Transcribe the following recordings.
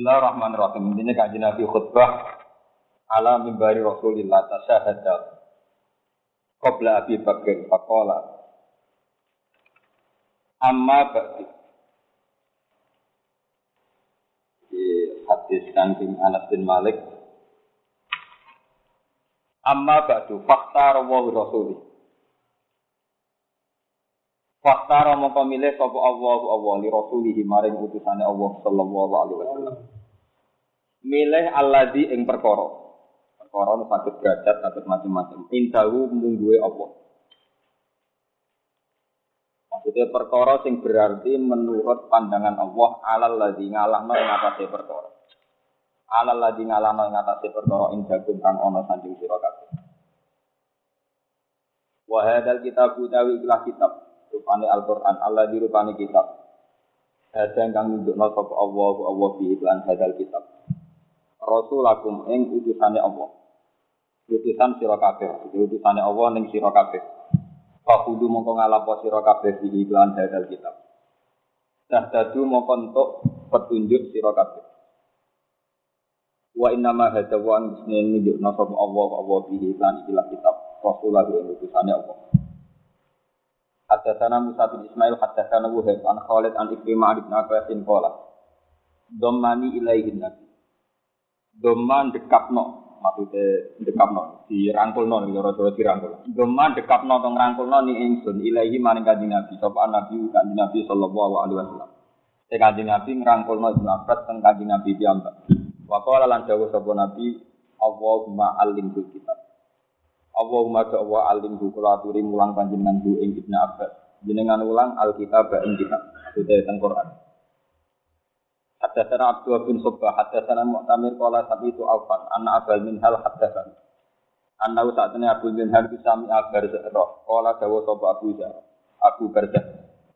Bismillahirrahmanirrahim. Ini kaji Nabi khutbah ala mimbari Rasulillah tasyahada qabla Abi Bakr faqala amma ba'di di hadis saking Anas bin Malik amma ba'du fakta wa rasuli Fakta mongko milih sapa Allah Allah li rasulihi maring utusane Allah sallallahu alaihi wasallam. Milih alladzi ing perkara. Perkara nu sakit derajat sakit macam-macam. Indahu mungguwe Allah. Maksudnya perkara sing berarti menurut pandangan Allah alal ladzi ngalahno ing atase perkara. Alal ladzi ngalahno ing atase perkara jagung kang ana sanding sira kabeh. Wa hadzal kitab utawi kitab rupane Al-Qur'an Allah di rupane kitab. Ada kang nunjukno sapa Allah Allah bi iklan hadal kitab. Rasulakum ing utusane Allah. Utusan sira kabeh utusane Allah ning sira kabeh. Fakudu mongko ngalapo sira kabeh bi iklan hadal kitab. Dah dadu mongko entuk petunjuk sira kabeh. Wa inna ma hadza wa an nunjukno sapa Allah Allah bi iklan ikilah kitab. Rasulahu ing utusane Allah Hadatsana Musa bin Ismail hadatsana Wuhaib an Khalid an Ikrimah bin Abbas bin qala Dhammani ilaihin nabi. Dhamman dekapno maksudnya dekapno dirangkulno cara-cara dirangkul. Dhamman dekapno tong rangkulno ni ingsun ilaihi maring kanjeng Nabi sapa nabi kanjeng Nabi sallallahu alaihi wasallam. Te kanjeng Nabi ngrangkulno Ibnu Abbas teng kanjeng Nabi piyambak. Wa qala lan dawuh sapa Nabi Allahumma alimul kitab Allahumma Allah alim bu kula mulang panjenengan bu ing Ibnu. Jenengan ulang Alkitab ing kitab. Sudah teng Quran. Hadatsana Abdul bin Subah, hadatsana Mu'tamir qala tapi itu Aufan, anna Abal min hal hadatsana. Anna ini Abu bin Hal bisa mi abar roh. Qala dawa sapa Abu Zar. Abu Barzah.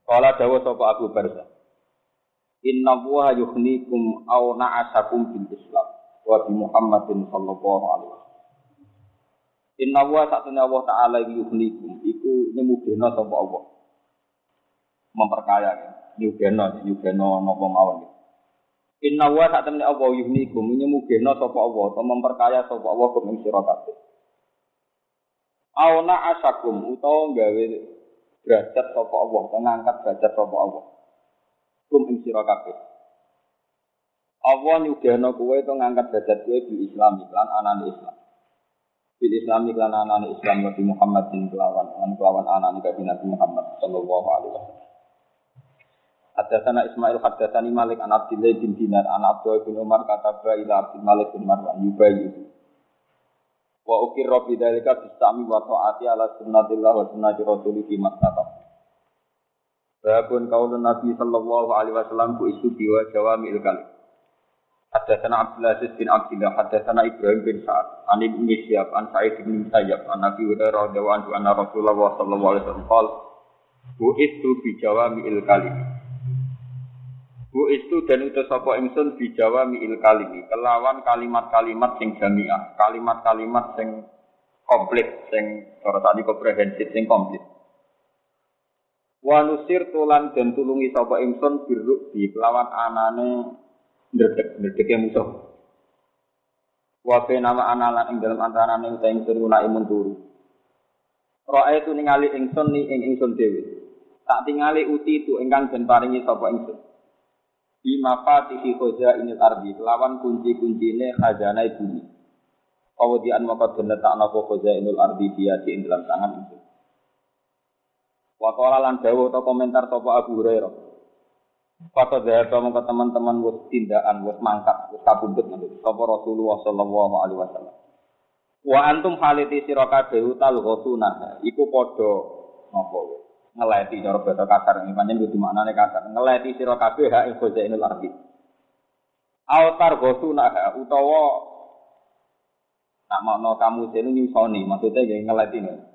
Qala dawa sapa Abu Barzah. Inna wa yukhnikum aw na'asakum bil Islam wa bi Muhammadin sallallahu alaihi wasallam. Inna wa satuna Allah taala yuhlikum iku nyemugeno sapa Allah. Memperkaya ya. Nyugeno, nyugeno napa mawon. Inna wa satuna Allah yuhlikum nyemugeno sapa Allah atau memperkaya sapa Allah kum ing sira kabeh. Auna asakum utawa gawe derajat sapa Allah, ngangkat derajat sapa Allah. Kum ing sira kabeh. Allah nyugeno kowe to ngangkat derajat kowe di Islam lan anane Islam. Bil Islami lan anane Islam Nabi Muhammad bin kelawan lan kelawan anane Nabi Nabi Muhammad sallallahu alaihi wasallam. Hadatsana Ismail hadatsani Malik an Abdullah bin Dinar an Abdullah bin Umar kataba ila Abdul Malik bin Marwan yubayyi. Wa ukirra bi dzalika bisami wa taati ala sunnatillah wa sunnati rasulih fi makkah. Babun kaulun Nabi sallallahu alaihi wasallam ku isu biwa jawami kalim. Hadatsana Abdul Aziz bin Abdullah, hadatsana Ibrahim bin Sa'ad, an Ibnu Syihab, an Sa'id bin Musayyab, an Nabi Hurairah radhiyallahu anhu anna Rasulullah sallallahu alaihi wasallam qala Bu itu bi jawami'il kalim. Bu itu dan utus sapa ingsun bi jawami'il kalimi, kelawan kalimat-kalimat sing jamiah, kalimat-kalimat sing komplit, sing cara tadi komprehensif sing komplit. Wa nusir tulan dan tulungi sapa ingsun birru bi kelawan anane ndredeg ndredege musuh. Wa nama analan ing dalam antarane uta ingsun guna imun turu. Roe itu ningali ingsun ni ing ingsun dhewe. Tak tingali uti itu ingkang den paringi sapa ingsun. Bi mafatihi khoza ini ardi kelawan kunci-kuncine khazanah bumi. Kawadian maka den letakna apa khoza inul ardi dia di ing dalam tangan ingsun. Wa qala lan dawuh atau komentar sapa Abu Hurairah. Kata dhewe mongko teman-teman wis tindakan wis mangkat wis kabundut nanti sapa Rasulullah sallallahu alaihi wasallam. Wa antum haliti sira kabeh utal ghusuna iku padha napa ngeleti cara basa kasar ini pancen kudu maknane kasar ngeleti sira kabeh hak ing khuzainul ardi. Autar ghusuna utawa nak makna kamu sene nyusoni maksudnya nggih ngeleti nih.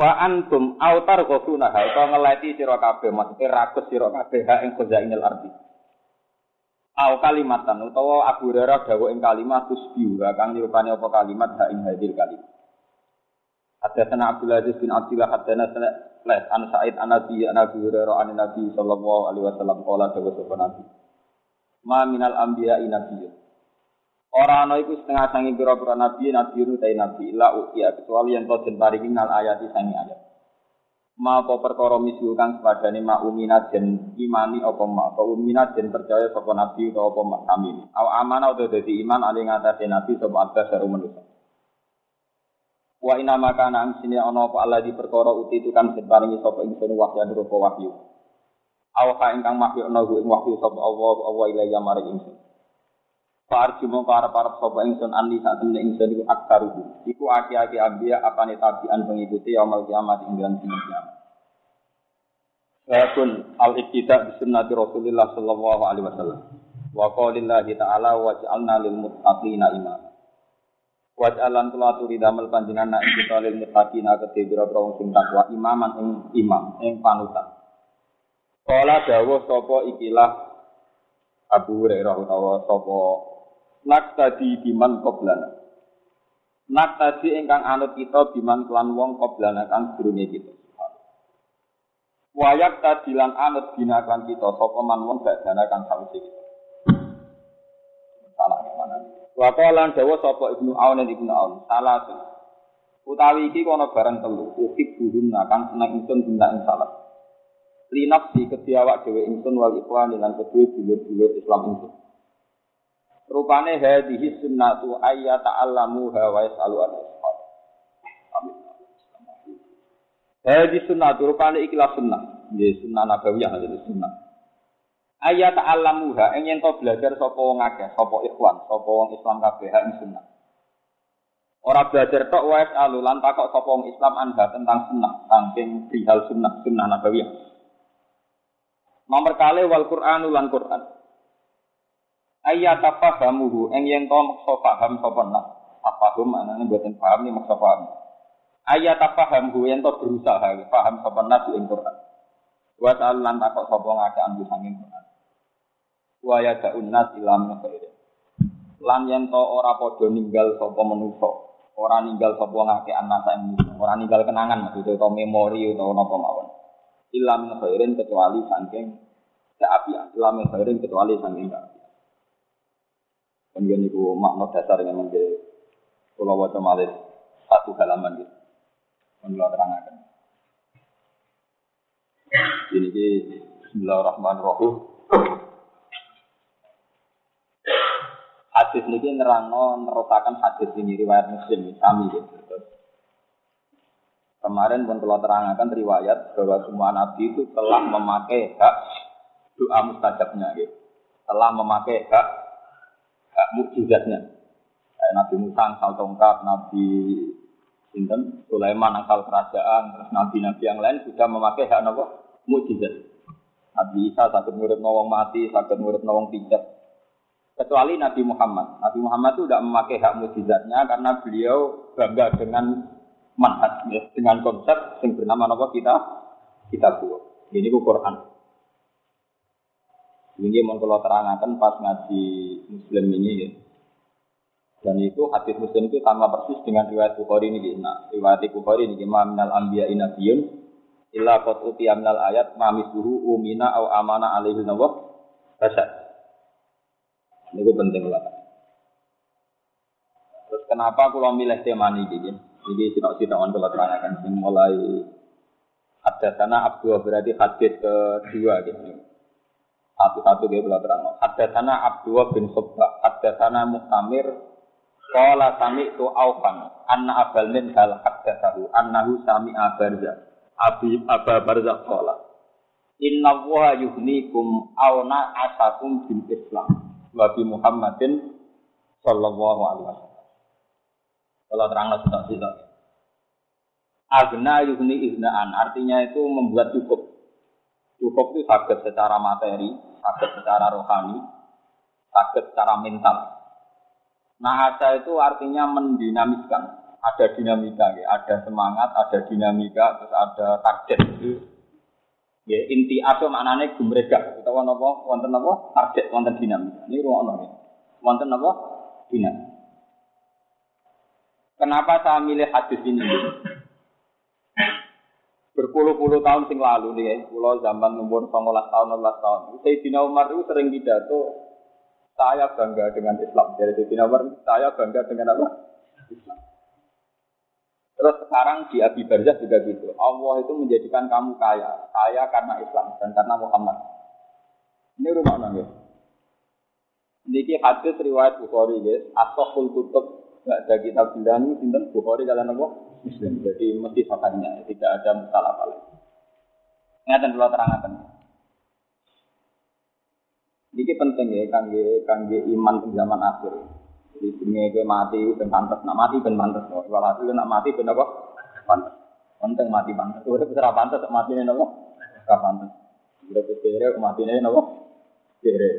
Wa antum autar kosuna ha utawa ngeleti sira kabeh maksudnya rakus sira kabeh ha ing khuzainil ardi. Au kalimatan utawa Abu Hurairah dawuh ing kalimat tusbihu kang nirupane apa kalimat ha ing hadir kalimat. Hadatsana Abdul Aziz bin Abdullah hadatsana Les an Sa'id an Nabi an Abi Hurairah an Nabi sallallahu alaihi wasallam qala dawuh sapa Nabi. Ma minal anbiya nabiyyun. Ora ana iku setengah sangi pira-pira nabi nabi utai nabi la ukia kecuali yang den paringi minal ayati sangi ayat. Ma apa perkara misu kang sepadane ma uminat den imani apa ma apa uminat den percaya sapa nabi utawa apa mak kami. Aw amana utawa dadi iman ali ngatasé nabi sapa atas karo manusa. Wa ina maka nang sini ana apa Allah di perkara uti itu kan den paringi sapa ingsun wahyu rupa wahyu. Aw ka ingkang wahyu ana ing wahyu sapa Allah Allah ilaiya maring ingsun. Pak Arjumo para para sopa ingsun anli saat temen ingsun iku aksaruhu. Iku aki-aki abia apane tabian pengikuti yaumul kiamat ing dalam dina kiamat. Walaupun al iktida bi sunnati Rasulillah sallallahu alaihi wasallam. Wa qaulillahi ta'ala wa ja'alna lil muttaqina imama. Wa ja'alan kula aturi damel panjenengan ing kita lil muttaqina kedhe pira-pira wong sing takwa imaman ing imam ing panutan. Kala dawuh sapa ikilah Abu Hurairah utawa sapa nak tadi biman qoblana. Nak tadi ingkang anut kita biman kelan wong qoblana kang sedurunge kita. Wayak tadi lan anut bina kan kita sapa man wong badana kang sawise kita. Salah mana? Wa qala dawa sapa Ibnu Aun dan Ibnu Aun. Salah. Utawi iki kono barang telu. Ukip buhun kang seneng ingsun bina ing salah. Linap di kediawak dhewe ingsun wal ikhwan lan kedue dulur-dulur Islam ingsun. Rupane hadhihi sunnatu ayya ta'allamu wa yasalu an Amin. Hadhi sunnatu rupane ikilah sunnah. Ya sunnah nabawiyah jadi sunnah. Ayya ta'allamu ha ing yen to belajar sapa wong akeh, sapa ikhwan, sapa wong Islam kabeh ing sunnah. Ora belajar tok wa yasalu lan takok sapa wong Islam anda tentang sunnah, saking perihal sunnah, sunnah nabawiyah. Nomor kali wal Qur'anu Qur'an ayat apa hamuhu eng yang to maksa paham sapa nak? Apahum anane mboten paham nih maksa paham. Ayat apa hamuhu yang to berusaha paham sapa nak ing Quran. Wa ta'ala takok sapa ngake ambu sanging Quran. Wa ya ilam khair lan yen to ora padha ninggal sapa manusa ora ninggal sapa ngake anak ing ora ninggal kenangan maksudnya to memori utawa napa mawon. Ilam khairin kecuali saking keapian. Ilam khairin kecuali saking keapian Kemudian itu makna dasar yang menjadi Pulau Wajah satu halaman gitu. Menurut terangkan. Ini di Bismillahirrahmanirrahim. Hadis ini nerangno nerotakan hadis ini riwayat Muslim kami gitu. Kemarin pun telah terangkan riwayat bahwa semua nabi itu telah memakai hak doa mustajabnya gitu. Telah memakai hak mukjizatnya. Kayak Nabi Musa asal tongkat, Nabi Sinten, Sulaiman asal kerajaan, terus nabi-nabi yang lain sudah memakai hak apa? Mukjizat. Nabi Isa sakit murid nawang mati, sakit murid nawang pijat. Kecuali Nabi Muhammad. Nabi Muhammad itu tidak memakai hak mukjizatnya karena beliau bangga dengan manhaj, ya, dengan konsep yang bernama apa kita kita buat. Ini Quran. Ini mau kalau terangkan pas ngaji Muslim ini ya. Dan itu hadis Muslim itu sama persis dengan riwayat Bukhari ini. Nah, riwayat Bukhari ini ma minal anbiya inabiyun illa qad utiya minal ayat ma misluhu umina au amana alaihi nawa rasyad. Ini itu penting lah. Terus kenapa kalau milih tema ini gini? Ini sitok-sitok kalau terangkan. Mulai ada sana Abdul berarti hadis kedua gitu satu-satu dia belum terang. Ada sana Abdullah bin Subba, ada sana Muktamir, Kala sami itu Aufan, anna abal min hal hadda tahu, annahu sami abarza, abi aba barza kala. Inna wa yuhnikum awna asakum bil Islam, wabi Muhammadin sallallahu alaihi wasallam. Kalau terang sudah tidak. Agna yuhni iznaan, artinya itu membuat cukup. Cukup itu sakit secara materi, sakit secara rohani, sakit secara mental. Nah, asa itu artinya mendinamiskan. Ada dinamika, ya. ada semangat, ada dinamika, terus ada target. Ya, inti asa maknanya gumrega. Kita wonten apa? Wonten apa? Target, wonten dinamika. Ini ruang ya. Wonten apa? Dinamika. Kenapa saya milih hadis ini? Berpuluh-puluh tahun sing lalu nih, pulau zaman umur 19 tahun, 16 tahun. Sayyidina Umar itu sering pidato Saya bangga dengan Islam. Jadi Sayyidina Umar, saya bangga dengan apa? Islam. Terus sekarang di Abi Barzah juga gitu. Allah itu menjadikan kamu kaya. Kaya karena Islam dan karena Muhammad. Ini rumah nangis. Niki hadis riwayat Bukhari guys. Asoful kutub nggak ada kitab bilang sinten Bukhari kalian apa? Muslim. Jadi mesti sahihnya, tidak ada masalah apa lagi. Ingatan dulu terangkan. Ini penting ya, kangge kangge iman di zaman akhir. Jadi dunia gue mati, ben pantas, nak mati ben pantas. Walhasil nak mati ben apa? Pantas. Penting mati pantas. Udah bisa pantas, mati nih apa? Gak pantas. Udah kere, mati nih apa? Kere.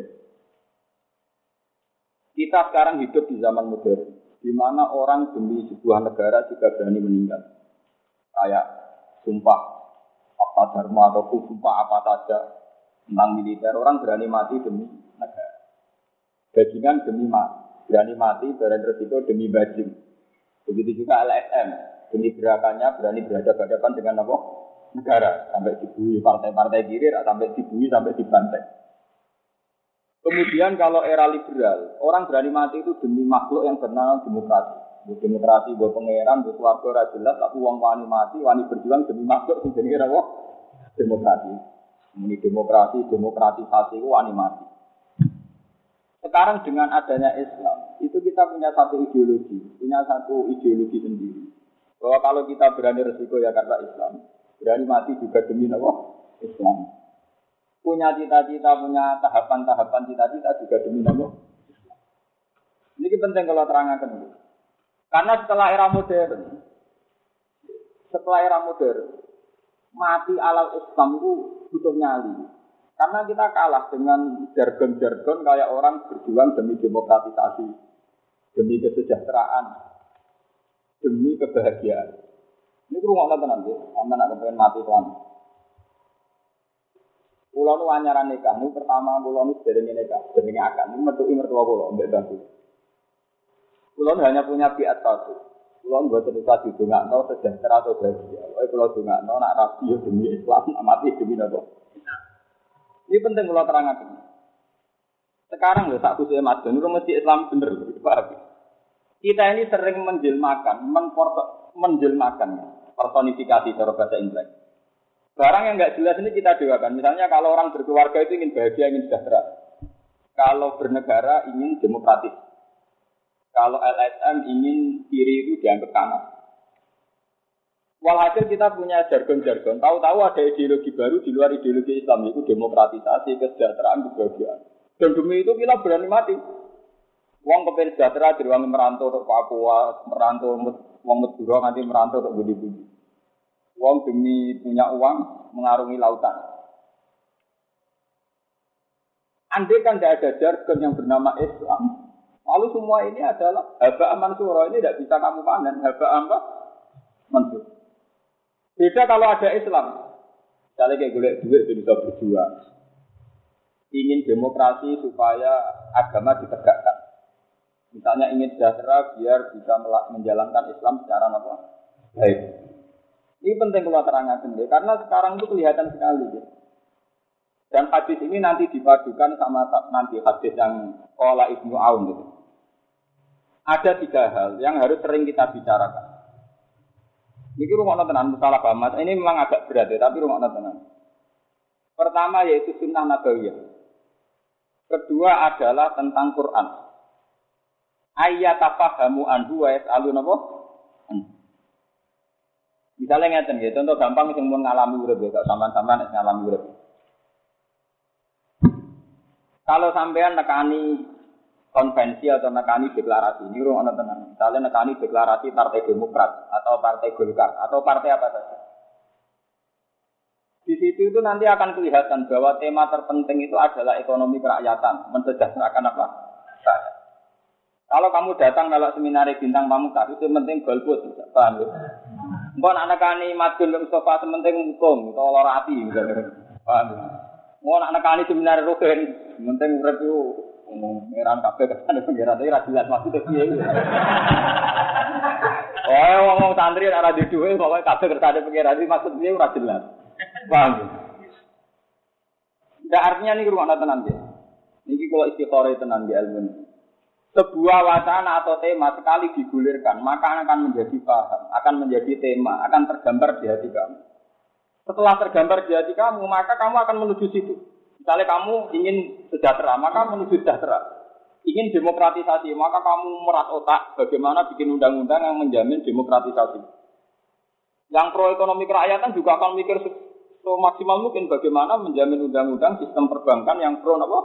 Kita sekarang hidup di zaman modern, di mana orang demi sebuah negara juga berani meninggal. Kayak sumpah apa dharma atau sumpah apa saja tentang militer, orang berani mati demi negara. Bajingan demi mati, berani mati berani resiko demi bajing. Begitu juga LSM, demi gerakannya berani berhadapan-hadapan dengan apa? Negara, sampai dibui partai-partai kiri, sampai dibui, sampai dibantai. Kemudian kalau era liberal, orang berani mati itu demi makhluk yang bernama demokrasi. Demokrasi buat pangeran, buat keluarga jelas, tapi uang wani mati, wani berjuang demi makhluk jenis apa? Demokrasi. Ini demokrasi, demokratisasi itu animasi. Sekarang dengan adanya Islam, itu kita punya satu ideologi, punya satu ideologi sendiri. Bahwa kalau kita berani resiko ya karena Islam, berani mati juga demi apa? Islam. Punya cita-cita, punya tahapan-tahapan cita-cita juga demi apa? Ini penting kalau terangkan. Karena setelah era modern, setelah era modern, mati alal Islam itu butuh nyali. Karena kita kalah dengan jargon-jargon kayak orang berjuang demi demokratisasi, demi kesejahteraan, demi kebahagiaan. Ini kurang nonton nanti, sama nak kepengen mati tuan. Pulau nu anyaran nikah, nu pertama pulau nu dari nikah, dari akan, ini mertua mertua mbak bantu. Pulau hanya punya biat satu, Kulo di dunga no sejahtera atau bahagia. Wah kulo no nak rapi ya demi Islam, mati demi apa? Ini penting kalau terangkan. Sekarang loh saat usia madun itu mesti Islam bener loh, Kita ini sering menjelmakan, menjelmakan, personifikasi cara bahasa Inggris. Barang yang nggak jelas ini kita dewakan. Misalnya kalau orang berkeluarga itu ingin bahagia, ingin sejahtera. Kalau bernegara ingin demokratis. Kalau LSM ingin kiri itu dianggap kanan. Walhasil kita punya jargon-jargon. Tahu-tahu ada ideologi baru di luar ideologi Islam itu demokratisasi, kesejahteraan, kebahagiaan. Dan demi itu kita berani mati. Uang kepen sejahtera dari uang merantau untuk Papua, merantau uang Madura nanti merantau untuk budi-budi. Uang demi punya uang mengarungi lautan. Andai kan tidak ada jargon yang bernama Islam, Lalu semua ini adalah haba aman surah ini tidak bisa kamu panen. Haba apa? Mansur. Beda kalau ada Islam. Misalnya kayak gue duit bisa berjuang. Ingin demokrasi supaya agama ditegakkan. Misalnya ingin sejahtera biar bisa menjalankan Islam secara apa? Baik. Ini penting kalau terangkan sendiri karena sekarang itu kelihatan sekali. Ya. Dan hadis ini nanti dipadukan sama nanti hadis yang Kola Ibnu Aun gitu. Ada tiga hal yang harus sering kita bicarakan. Ini rumah tenan salah paham. Ini memang agak berat ya, tapi rumah tenan. Pertama yaitu sunnah nabawiyah. Kedua adalah tentang Quran. Ayat apa kamu wa yas'alun apa? Misalnya ngeten ya, contoh gampang sing mun ngalami urip ya, sampean-sampean ngalami urip. Kalau sampean nekani konvensi atau nekani deklarasi, ini rumah tenang. Misalnya nekani deklarasi Partai Demokrat atau Partai Golkar atau partai apa saja. Di situ itu nanti akan kelihatan bahwa tema terpenting itu adalah ekonomi kerakyatan, mensejahterakan apa? Kalau kamu datang kalau seminar bintang pamungkas itu penting golput, paham ya? Mbok anak nekani madun Mustafa sementing hukum atau lorati misalnya. Paham? Mau anak nekani seminar rugen, Penting urip itu ngeran kabeh kesane pengiran tapi ra jelas maksudnya piye. Oh, ngomong santri ora di dhuwit pokoke kabeh kersane pengiran iki maksud piye ora jelas. Paham? Ndak artinya nih rumah tenan ya. Niki kalau istiqoroh tenan di ilmu. Sebuah wacana atau tema sekali digulirkan, maka akan menjadi paham, akan menjadi tema, akan tergambar di hati kamu. Setelah tergambar di hati kamu, maka kamu akan menuju situ. Misalnya kamu ingin sejahtera, maka menuju sejahtera. Ingin demokratisasi, maka kamu merat otak bagaimana bikin undang-undang yang menjamin demokratisasi. Yang pro ekonomi kerakyatan juga akan mikir so maksimal mungkin bagaimana menjamin undang-undang sistem perbankan yang pro apa?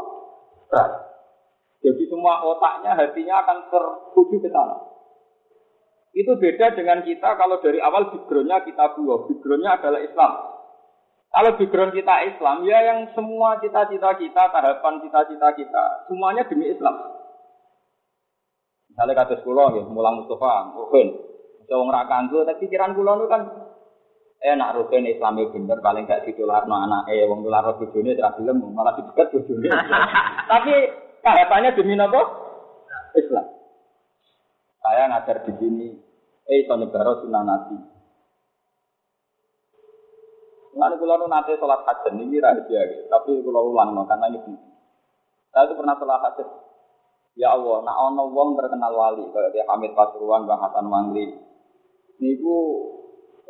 Jadi semua otaknya, hatinya akan tertuju ke sana. Itu beda dengan kita kalau dari awal backgroundnya kita buah. Backgroundnya adalah Islam. Kalau background kita Islam, ya yang semua cita-cita kita, tahapan cita-cita kita, semuanya demi Islam. Misalnya kata sekolah, ya, mulang Mustafa, Ruhin. Saya orang kanggo, tapi pikiran kula itu kan enak Ruhin Islamnya bener, paling gak ditular no anak eh, wong tular bojone tidak film, malah didekat bojone. tapi Tahapannya demi apa? Islam. Saya ngajar di sini, eh iso negara sunnah nabi. Lalu kalau nanti sholat hajat ini rahasia, gitu. tapi kalau ulang karena ini penting. Saya itu pernah sholat hajat. Ya Allah, nak ono wong terkenal wali, kayak dia Hamid Pasuruan, Bang Hasan Mangli. Niku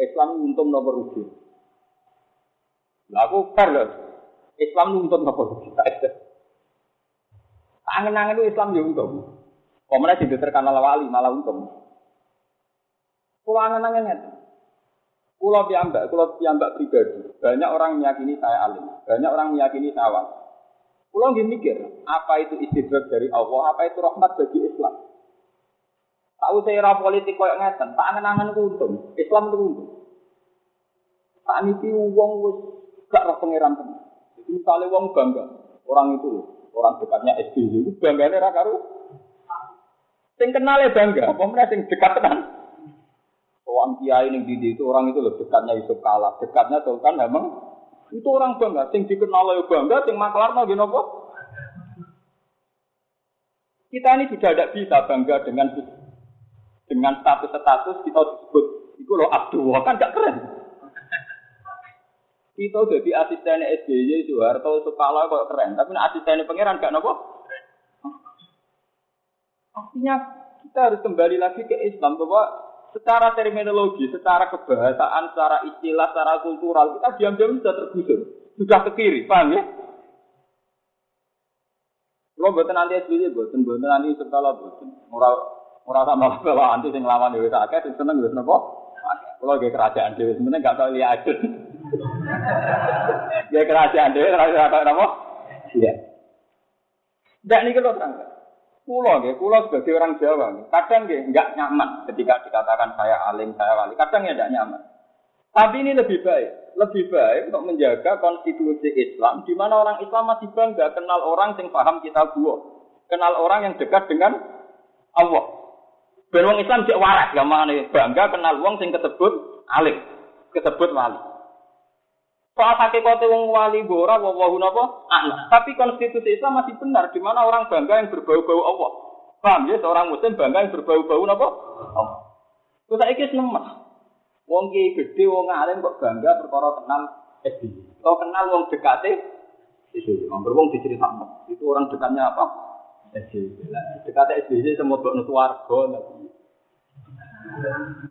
Islam untung nomor rugi. Lah aku Islam untung nomor rugi. Angen-angen Islam ya untung. Pemenang jadi terkenal wali malah untung. Kulo angen-angen itu. Kulo piambak, kulo piambak pribadi. Banyak orang meyakini saya alim, banyak orang meyakini saya wali. Kulo nggih mikir, apa itu istidrak dari Allah, apa itu rahmat bagi Islam. Tahu saya era politik koyo ngeten, tak angen-angen untung. Islam itu untung. Tak niki wong wis gak roh pangeran tenan. Jadi misalnya wong bangga, orang itu loh, orang dekatnya SBY itu bangganya ra karo. Sing kenal ya bangga apa sing dekat tenan? Soal kiai ning di itu orang itu loh dekatnya Yusuf Kala, dekatnya Sultan Hameng itu orang bangga, sing dikenal ya bangga, sing maklar mau gini? Kita ini sudah tidak bisa bangga dengan dengan status-status kita disebut. Itu loh Abdullah kan gak keren. Kita jadi asisten SBY Soeharto Sukala kok keren, tapi asisten pangeran gak nopo. Artinya kita harus kembali lagi ke Islam bahwa secara terminologi, secara kebahasaan, secara istilah, secara kultural kita diam-diam sudah tergusur, sudah ke kiri, paham ya? Kalau buatan nanti SBY, buatan buatan nanti Sukala, buatan murah murah sama kalau anti sing lawan dewi sakit, seneng gue nopo. Kalau gak kerajaan dewi sebenarnya gak tahu lihat Ya kerajaan dia kerajaan apa nama? Iya. Tidak nih kalau terang. Pulau ya, pulau sebagai orang Jawa, kadang ya nggak nyaman ketika dikatakan saya alim, saya wali. Kadang ya nggak nyaman. Tapi ini lebih baik, lebih baik untuk menjaga konstitusi Islam, di mana orang Islam masih bangga kenal orang yang paham kita gua, kenal orang yang dekat dengan Allah. Ben Islam cek waras, mana bangga kenal wong sing ketebut alim, ketebut wali. Soal hakikate wong wali bora wawahu napa? Anak. Tapi konstitusi Islam masih benar di mana orang bangga yang berbau-bau Allah. Paham ya seorang muslim bangga yang berbau-bau napa? Allah. Terus saiki nemes. Wong ki gede wong alim kok bangga perkara kenal SBY. Atau kenal wong dekate SBY. Wong wong diceritakno. Itu orang dekatnya apa? SBY. Dekate SBY semua bok warga.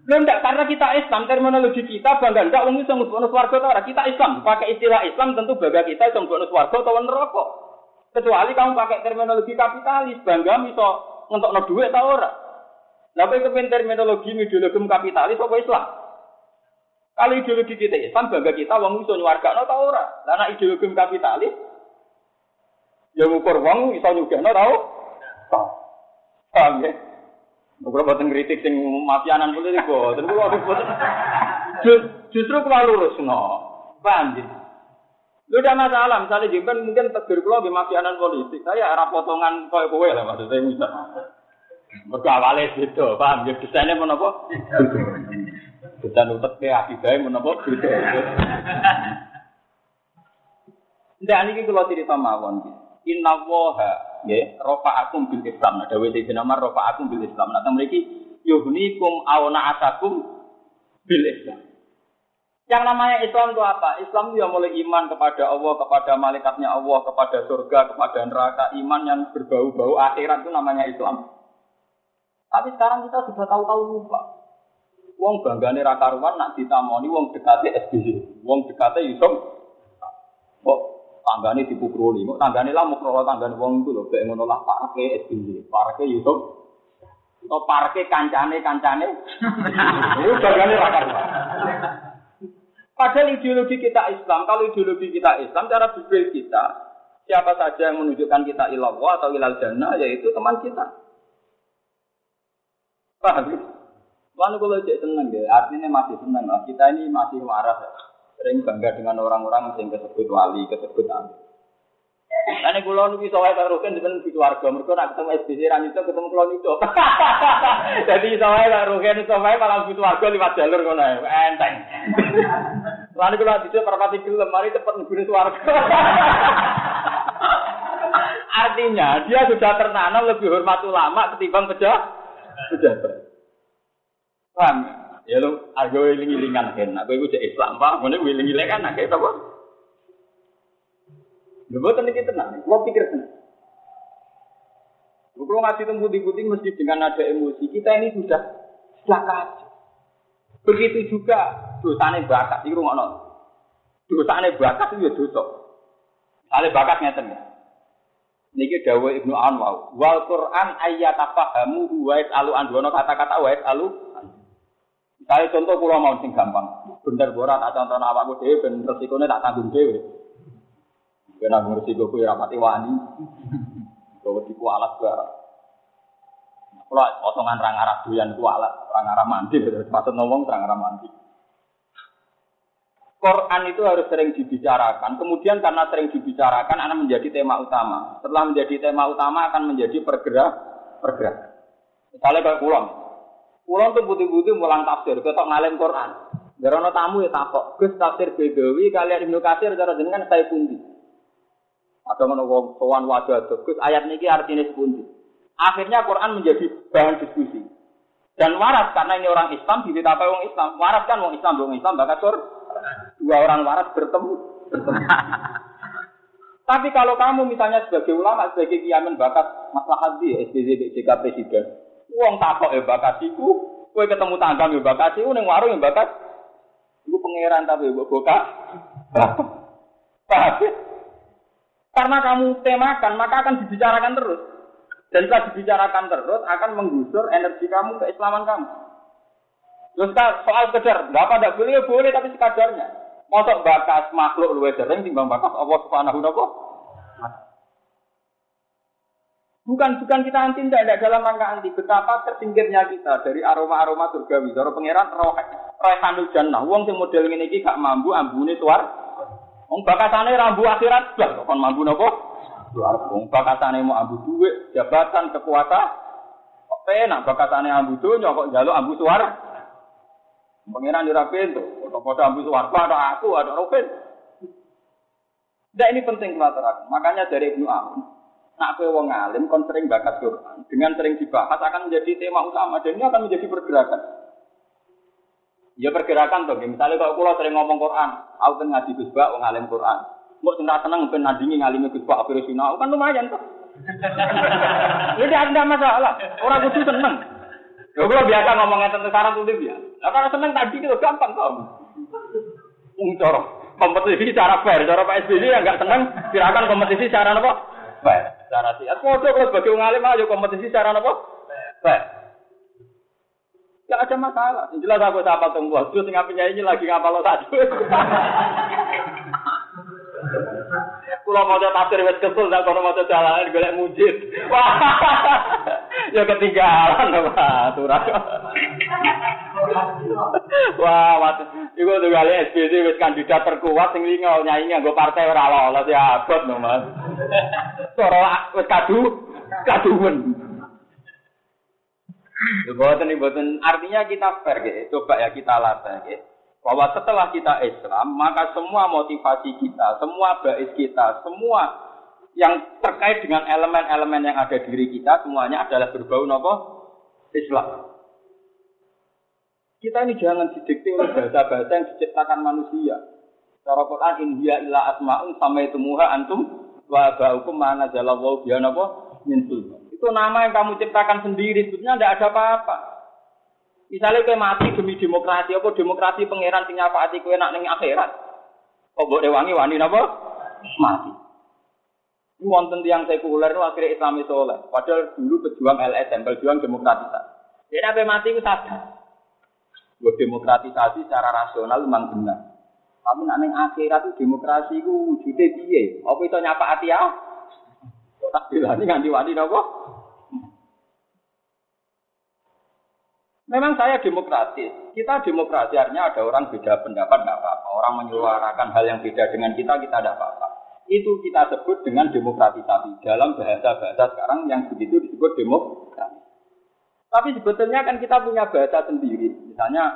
Lo enggak karena kita Islam terminologi kita bangga enggak wong iso mlebu swarga ta Kita Islam, pakai istilah Islam tentu bangga kita iso mlebu swarga atau neraka. Kecuali kamu pakai terminologi kapitalis, bangga iso ngetokno duit ta ora. Lah kowe kepen terminologi ideologi kapitalis apa Islam? Kalau ideologi kita Islam bangga kita wong iso nyuwargakno ta ora. Nek ideologi kapitalis ya ngukur wong iso nyugihno ta ora. Paham ya? Bukan buatan kritik sing mafianan politik boten kula boten. Justru kula lurus no. Paham Lu udah masalah, misalnya jemben mungkin tegur kula di mafianan politik. Saya arah potongan koyo kowe lah maksudnya bisa. Mergo awale gitu, paham ya desainnya menapa? Desain utek ke akibae menapa gitu. Ndak niki kula cerita mawon. Inna woha ya rofa akum bil Islam. Ada wc nama rofa akum bil Islam. Nah, mereka yuhnikum awna asakum bil Islam. Yang namanya Islam itu apa? Islam itu yang mulai iman kepada Allah, kepada malaikatnya Allah, kepada surga, kepada neraka, iman yang berbau-bau akhirat itu namanya Islam. Tapi sekarang kita sudah tahu-tahu lupa. Wong banggane ra karuan nak ditamoni wong dekate SBY. Wong dekate Yusuf. Kok tanggane dipukroni, kok tanggane lah mukro tanggane wong itu lho, kayak ngono lah parke SBY, parke Yusuf. Atau parke kancane kancane. Itu banggane ra karuan. Padahal ideologi kita Islam, kalau ideologi kita Islam, cara berpikir kita, siapa saja yang menunjukkan kita ilallah atau ilal jannah, yaitu teman kita. Paham? Lalu kalau cek seneng deh, artinya masih seneng lah. Kita ini masih waras, ya. Sering bangga dengan orang-orang yang disebut wali, disebut alim. Karena kalau nu bisa wae karo rugen dengan itu warga, mereka nak ketemu SBC ran itu ketemu kalau itu. Jadi bisa wae karo rugen itu wae warga lewat jalur ngono enteng. Lalu kalau bisa perpati gelem mari cepet nggone warga. Artinya dia sudah tertanam lebih hormat ulama ketimbang pejabat. Pejabat. Paham? Ya lu argo wiling-wilingan kan. Aku iku cek Islam, Pak. Ngene wiling-wiling kan akeh apa? Lha boten iki tenang, kula pikir tenang. Kalau ngaji temu putih mesti dengan ada emosi. Kita ini sudah celaka Begitu juga dosane bakat, itu ngono. Dosane bakat itu ya dosa. Ale bakat ngeten ya. Niki dawuh Ibnu Anwar, wal Quran kamu wa alu andono kata-kata wa alu. Misalnya contoh kula mau sing gampang. Bener ora tak contoh awakku dhewe ben resikone tak tanggung dhewe. Kena ngerti gue kue rapati wani. Gue di kualat barang. Kalau potongan rang arah doyan kualat, rang arah mandi, pas ngomong rang arah mandi. Quran itu harus sering dibicarakan. Kemudian karena sering dibicarakan, akan menjadi tema utama. Setelah menjadi tema utama, akan menjadi pergerak, pergerak. Misalnya kayak pulang. Pulang tuh putih-putih mulang tafsir, ketok ngalim Quran. Garono tamu ya takok, Gus tafsir Bedawi kalian Ibnu Katsir cara jenengan saya pundi. Ada mana wong wajah Gus ayat niki artinya sepundi. Akhirnya Quran menjadi bahan diskusi. Dan waras karena ini orang Islam apa wong Islam. Waras kan wong Islam, wong Islam bakat sur. Dua orang waras bertemu, bertemu. Tapi kalau kamu misalnya sebagai ulama, sebagai kiamen bakat masalah di SDZ BJK Presiden, uang takok ya bakat iku, kue ketemu tanggang ya bakat iku, warung ya bakat, iku pangeran tapi buka, buka, karena kamu temakan, maka akan dibicarakan terus. Dan setelah dibicarakan terus, akan menggusur energi kamu ke Islaman kamu. Terus soal kejar, nggak apa tidak boleh, boleh tapi sekadarnya. Mosok bakas makhluk luwe sering timbang bakas Allah Subhanahu wa Bukan bukan kita anti tidak, dalam rangka anti betapa tersingkirnya kita dari aroma-aroma surgawi. Dari pangeran roh roh jannah. Wong sing model iki gak mampu ambune suar Wong bakasane rambu akhirat blas kon mampu napa? Wong bakasane mau ambu duit, jabatan, kekuatan. Kok penak bakasane ambu donya kok njaluk ambu suara. Pengiran ora pintu, kok ambu suara ada aku, ada Robin. Nah ini penting kalau Makanya dari Ibnu nak kowe wong alim kon sering bakat Quran, dengan sering dibahas akan menjadi tema utama dan ini akan menjadi pergerakan. Ya pergerakan tuh, misalnya kalau pulau sering ngomong Quran, aku kan ngaji Gus Bak, ngalim Quran. Mau senang senang ben nadingi ngalimi Gus Bak kan lumayan tuh. Jadi ada masalah, orang kudu seneng. Ya kalau biasa ngomongnya tentang sarang tuh dia. Nah kalau seneng tadi itu gampang kok. Ungcor kompetisi cara fair, cara Pak SBY yang nggak seneng, silakan kompetisi cara apa? Fair. Cara sih. Aku kalau sebagai ngalim ayo kompetisi cara apa? Fair. Gak ada masalah. Yang jelas aku apa tunggu waktu sing apinya ini lagi ngapal lo satu. Kulo mau tafsir wis kesel nek kono maca jalanan golek mujid. Wah. ya ketinggalan Pak aturan. Wah, waktu iku tuh kali SBC wis kandidat terkuat sing lingo nyanyi nganggo partai ora lolos ya abot no Mas. Cara wis kadu kaduwen. Buatan buatan artinya kita fair gitu. Coba ya kita latih gitu. Bahwa setelah kita Islam, maka semua motivasi kita, semua bais kita, semua yang terkait dengan elemen-elemen yang ada di diri kita, semuanya adalah berbau nopo Islam. Kita ini jangan didikte oleh bahasa-bahasa yang diciptakan manusia. Cara Quran in hiya illa asma'un samaitumuha antum wa ba'ukum mana jalallahu biya napa min. Itu nama yang kamu ciptakan sendiri, sebetulnya tidak ada apa-apa. Misalnya kayak mati demi demokrasi, apa demokrasi pangeran sing nyapaati kowe nak ning akhirat. Kok mbok wangi wani napa? Mati. Ini wonten tiang sekuler itu akhirnya Islami soleh. Padahal dulu pejuang LSM, pejuang demokratisasi. Dia nabi mati itu sadar. Buat demokratisasi secara rasional memang benar. Tapi nak neng akhirat itu demokrasi itu wujudnya piye? Apa itu nyapa hati ya? Tak bilang ini nganti wani nopo. Memang saya demokratis. Kita demokrasi artinya ada orang beda pendapat tidak apa-apa. Orang menyuarakan hal yang beda dengan kita kita tidak apa-apa. Itu kita sebut dengan demokratisasi. Dalam bahasa-bahasa sekarang yang begitu disebut demokrasi. Tapi sebetulnya kan kita punya bahasa sendiri. Misalnya,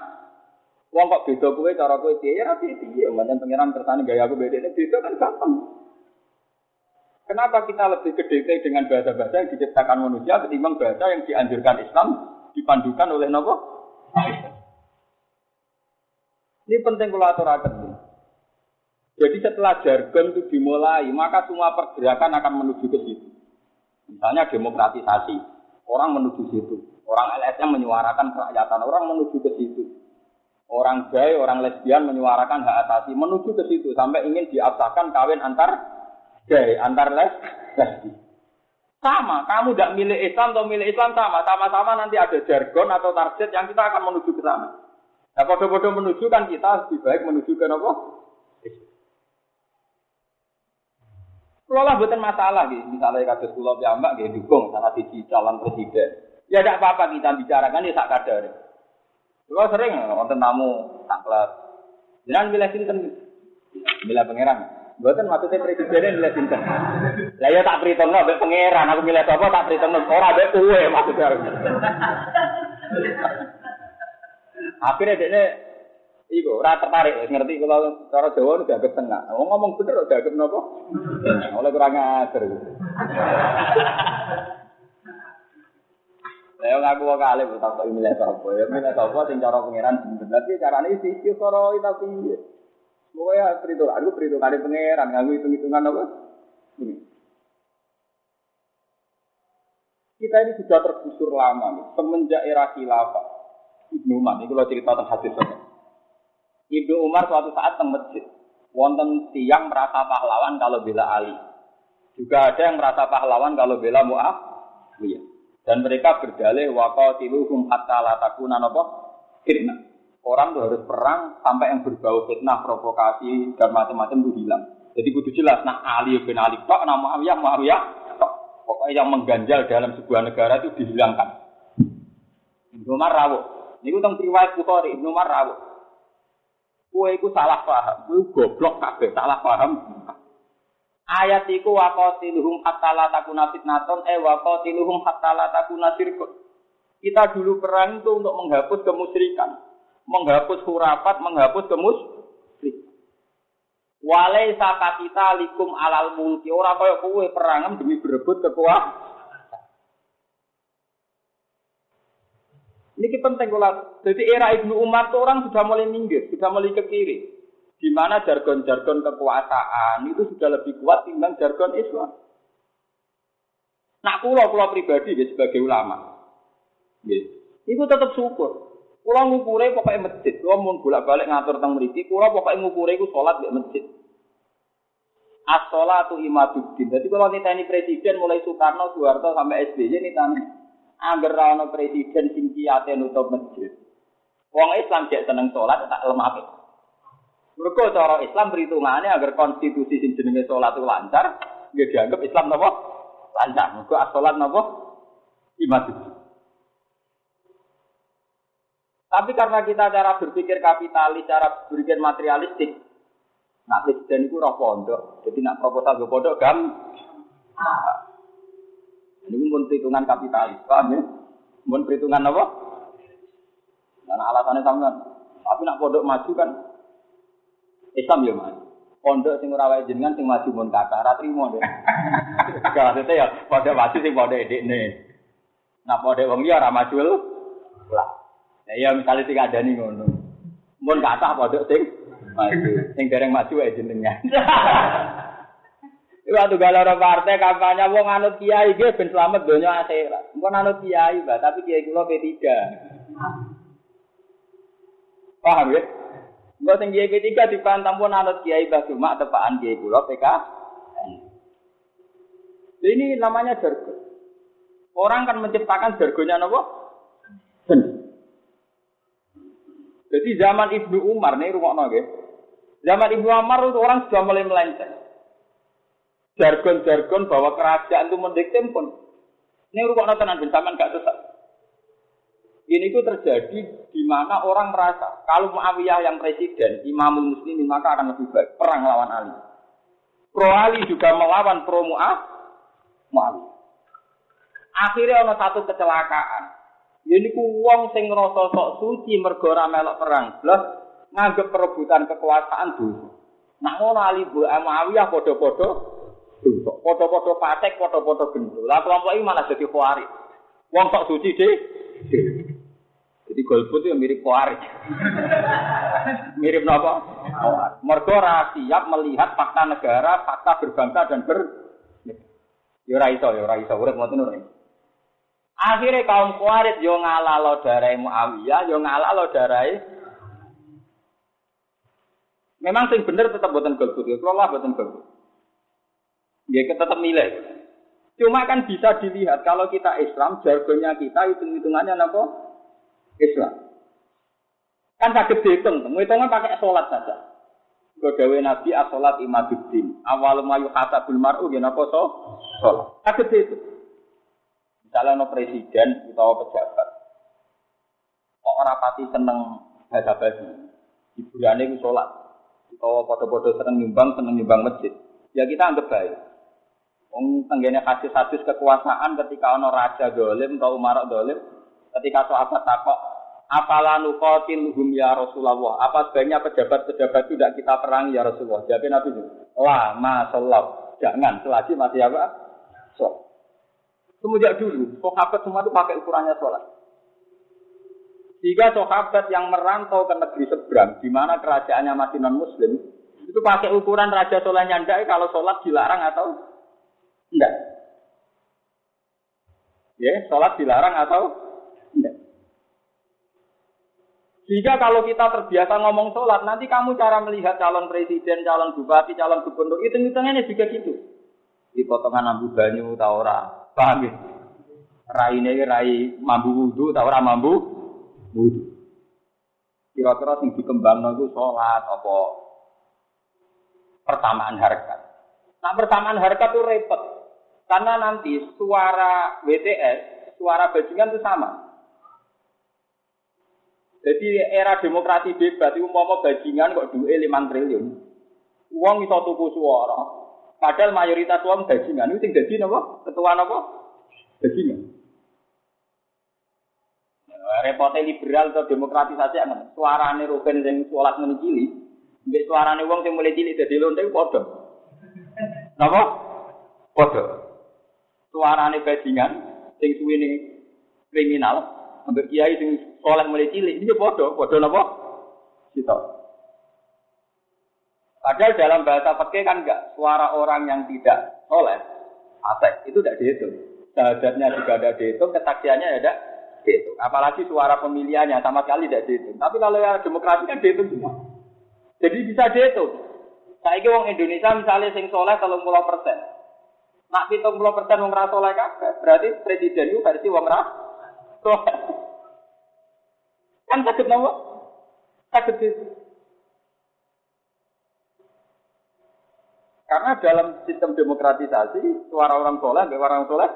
wong kok beda kowe cara kowe piye ya piye piye, macam pangeran kersane gaya aku beda beda kan gampang. Kenapa kita lebih gede dengan bahasa-bahasa yang diciptakan manusia ketimbang bahasa yang dianjurkan Islam dipandukan oleh nopo? Ini penting kalau aturakan. Jadi setelah jargon itu dimulai, maka semua pergerakan akan menuju ke situ. Misalnya demokratisasi, orang menuju situ. Orang LSM menyuarakan kerakyatan, orang menuju ke situ. Orang gay, orang lesbian menyuarakan hak asasi, menuju ke situ sampai ingin diabsahkan kawin antar gay antar les lesbi. Sama, kamu tidak milih Islam atau milih Islam sama, sama-sama nanti ada jargon atau target yang kita akan menuju ke sana. Nah, bodoh-bodoh menuju kan kita lebih baik menuju ke apa? Kalau lah bukan masalah gitu, misalnya kasus pulau piyambak gitu dukung salah sisi calon presiden. Ya tidak apa-apa kita bicarakan ya tak kadar. Kalau sering nonton tamu tangklat, jangan milih sinten, milih pangeran. Bukan maksudnya presiden milih sinten. Lah ya tak perhitung no, pangeran. Aku milih apa tak perhitung no. Orang ada kue maksudnya. Akhirnya dia Iku ora tertarik ngerti kalau cara Jawa udah agak tengah. Oh, ngomong bener udah agak nopo. Oleh kurang ajar. Lah ngaku kok kali tak milih sapa. Ya milih sapa sing cara pangeran bener. Tapi carane sih cara tapi Pokoknya perhitungan, aku perhitungan pangeran, nggak hitung-hitungan apa? Kita ini sudah tergusur lama nih, semenjak era khilafah. Ibnu Umar, ini kalau cerita tentang hadis. Ibnu Umar suatu saat teng masjid, wonten tiang merasa pahlawan kalau bela Ali. Juga ada yang merasa pahlawan kalau bela Mu'awiyah. Dan mereka berdalih waqatiluhum hatta la takuna napa? Fitnah. Orang tuh harus perang sampai yang berbau fitnah, provokasi dan macam-macam itu hilang. Jadi kudu jelas, nah Ali bin Ali Pak, nama Muawiyah, Muawiyah, pokoknya yang mengganjal dalam sebuah negara itu dihilangkan. Ibnu Umar rawuh. Ini tentang riwayat Bukhari, Ibnu Umar rawuh. Kue itu salah paham, kue goblok kabeh, salah paham. Ayat iku waqatiluhum hatta la takuna fitnaton eh waqatiluhum hatta la takuna sirkun. Kita dulu perang itu untuk menghapus kemusyrikan menghapus hurafat, menghapus kemus. Walai saka kita likum alal mulki ora kaya kowe perangan demi berebut kekuasaan. Ini penting kalau jadi era Ibnu Umar itu orang sudah mulai minggir, sudah mulai ke kiri. Di mana jargon-jargon kekuasaan itu sudah lebih kuat timbang jargon Islam. Nah, kulo kulo pribadi ya, sebagai ulama, ya, itu tetap syukur. Kulo ngukure pokoknya masjid. Kulo mau bolak-balik ngatur tentang mriki, kulo pokoknya ngukure iku salat di masjid. As-sholatu imaduddin. Jadi kalau ini presiden mulai Soekarno, Soeharto sampai SBY nitani agar ana presiden sing kiyate nutup masjid. Wong Islam cek seneng sholat tak lemah apa. Mereka cara Islam perhitungannya agar konstitusi sing jenenge sholat itu lancar, dia dianggap Islam nopo lancar. As-sholat nopo imaduddin. Tapi karena kita cara berpikir kapitalis, cara berpikir materialistik, nak presiden itu roh pondok, jadi nak proposal ke pondok kan? Ini pun perhitungan kapitalis, paham ya? Pun perhitungan apa? Karena alasannya sama. Tapi nak pondok maju kan, Islam ya maju. Pondok sing ora wae jenengan sing maju mun kata ora trimo deh. Kalau ya pondok maju sing pondok edekne. Nah pondok wong liya ora maju lah. Ya iya misalnya tiga ada nih ngono. Mun kata padha sing maju. Sing dereng maju ae jenengan. Iku atuh galera partai kampanye wong anut kiai nggih ben selamat donya akhirat. Engko anut kiai, Mbak, tapi kiai kula P3. Paham ya? Mbak sing kiai P3 dipantang pun anut kiai Mbah Cuma tepaan kiai kula PK. Ini namanya jargon. Orang kan menciptakan jargonnya nopo? Jadi zaman Ibnu Umar nih rumah nggih. Zaman Ibnu Umar itu orang sudah mulai melenceng jargon-jargon bahwa kerajaan itu mendikte pun. Ini rukuk tenan ben sampean gak sesat. Ini itu terjadi di mana orang merasa kalau Muawiyah yang presiden, Imamul Muslimin maka akan lebih baik perang lawan Ali. Pro Ali juga melawan pro Muawiyah. Akhirnya ada satu kecelakaan. Ini ku wong sing ngrasa sok suci mergo melok perang, plus nganggep perebutan kekuasaan dulu. Nah ngono Ali Bu Muawiyah padha-padha dosa. Foto-foto patek, foto-foto gendul. Lah kelompok ini malah jadi kuari. Wong sok suci deh. Jadi golput itu mirip kuari. mirip apa? Mergo siap melihat fakta negara, fakta berbangsa dan ber Yo ora iso, yo ora iso urip ngoten ora. Akhirnya kaum Khawarij yo ngalalo darai Muawiyah, yo ngalalo darai Memang sing bener tetap boten golput, kalau lah boten golput. Ya tetap nilai. Cuma kan bisa dilihat kalau kita Islam, jargonnya kita hitung-hitungannya apa? Islam. Kan sakit dihitung, hitungnya pakai sholat saja. Godawe Nabi as-sholat imaduddin. Awal mayu kata mar'u ya apa so? Sholat. Sakit dihitung. Misalnya no presiden atau pejabat. Kok orang pati seneng baca baju. Hiburannya itu sholat. Atau podo-podo seneng nyumbang, seneng nyumbang masjid. Ya kita anggap baik. Wong tenggene hadis-hadis kekuasaan ketika ono raja dolim atau umar dolim, ketika sahabat takok, apalah nukotil hum ya Rasulullah? Apa sebaiknya pejabat-pejabat itu tidak kita perang ya Rasulullah? Jadi Nabi itu, lah masalah, jangan selagi masih apa? So. Semenjak dulu, sahabat semua itu pakai ukurannya sholat. Jika sahabat yang merantau ke negeri seberang, di mana kerajaannya masih non Muslim, itu pakai ukuran raja sholat nyandai kalau sholat dilarang atau Enggak. Ya, sholat dilarang atau enggak. Jika kalau kita terbiasa ngomong sholat, nanti kamu cara melihat calon presiden, calon bupati, calon gubernur, itu hitungannya juga gitu. Di potongan ambu banyu, tau ora, paham ya? Rai ini rai mambu wudhu, tau ora mambu wudhu. Kira-kira yang dikembang itu sholat, apa pertamaan harkat. Nah pertamaan harkat itu repot. Karena nanti suara WTS, suara bajingan itu sama. Jadi era demokrasi bebas itu mau bajingan kok duit 5 triliun. Uang itu tuku suara. Padahal mayoritas uang bajingan itu tinggal jadi apa? Ketua apa? Bajingan. Nah, repotnya liberal atau demokratisasi kan suarane rogen yang sholat menikili, mbek suarane uang yang mulai cilik jadi lonte padha. Napa? Padha suarane bajingan sing suwene kriminal ambek kiai sing soleh mulai cilik ini bodoh bodoh napa kita padahal dalam bahasa fikih kan enggak suara orang yang tidak soleh atek itu tidak dihitung. Syahadatnya juga ada dihitung kesaksiannya ya tidak dihitung. Apalagi suara pemilihannya sama sekali tidak dihitung. Tapi kalau yang demokrasi kan dihitung semua. Jadi bisa dihitung. Saya wong Indonesia misalnya sing soleh kalau persen Nak pitung puluh persen wong rasa oleh berarti presiden itu versi wong rasa. Kan sakit nopo? Sakit itu. Karena dalam sistem demokratisasi, suara orang soleh, orang soleh.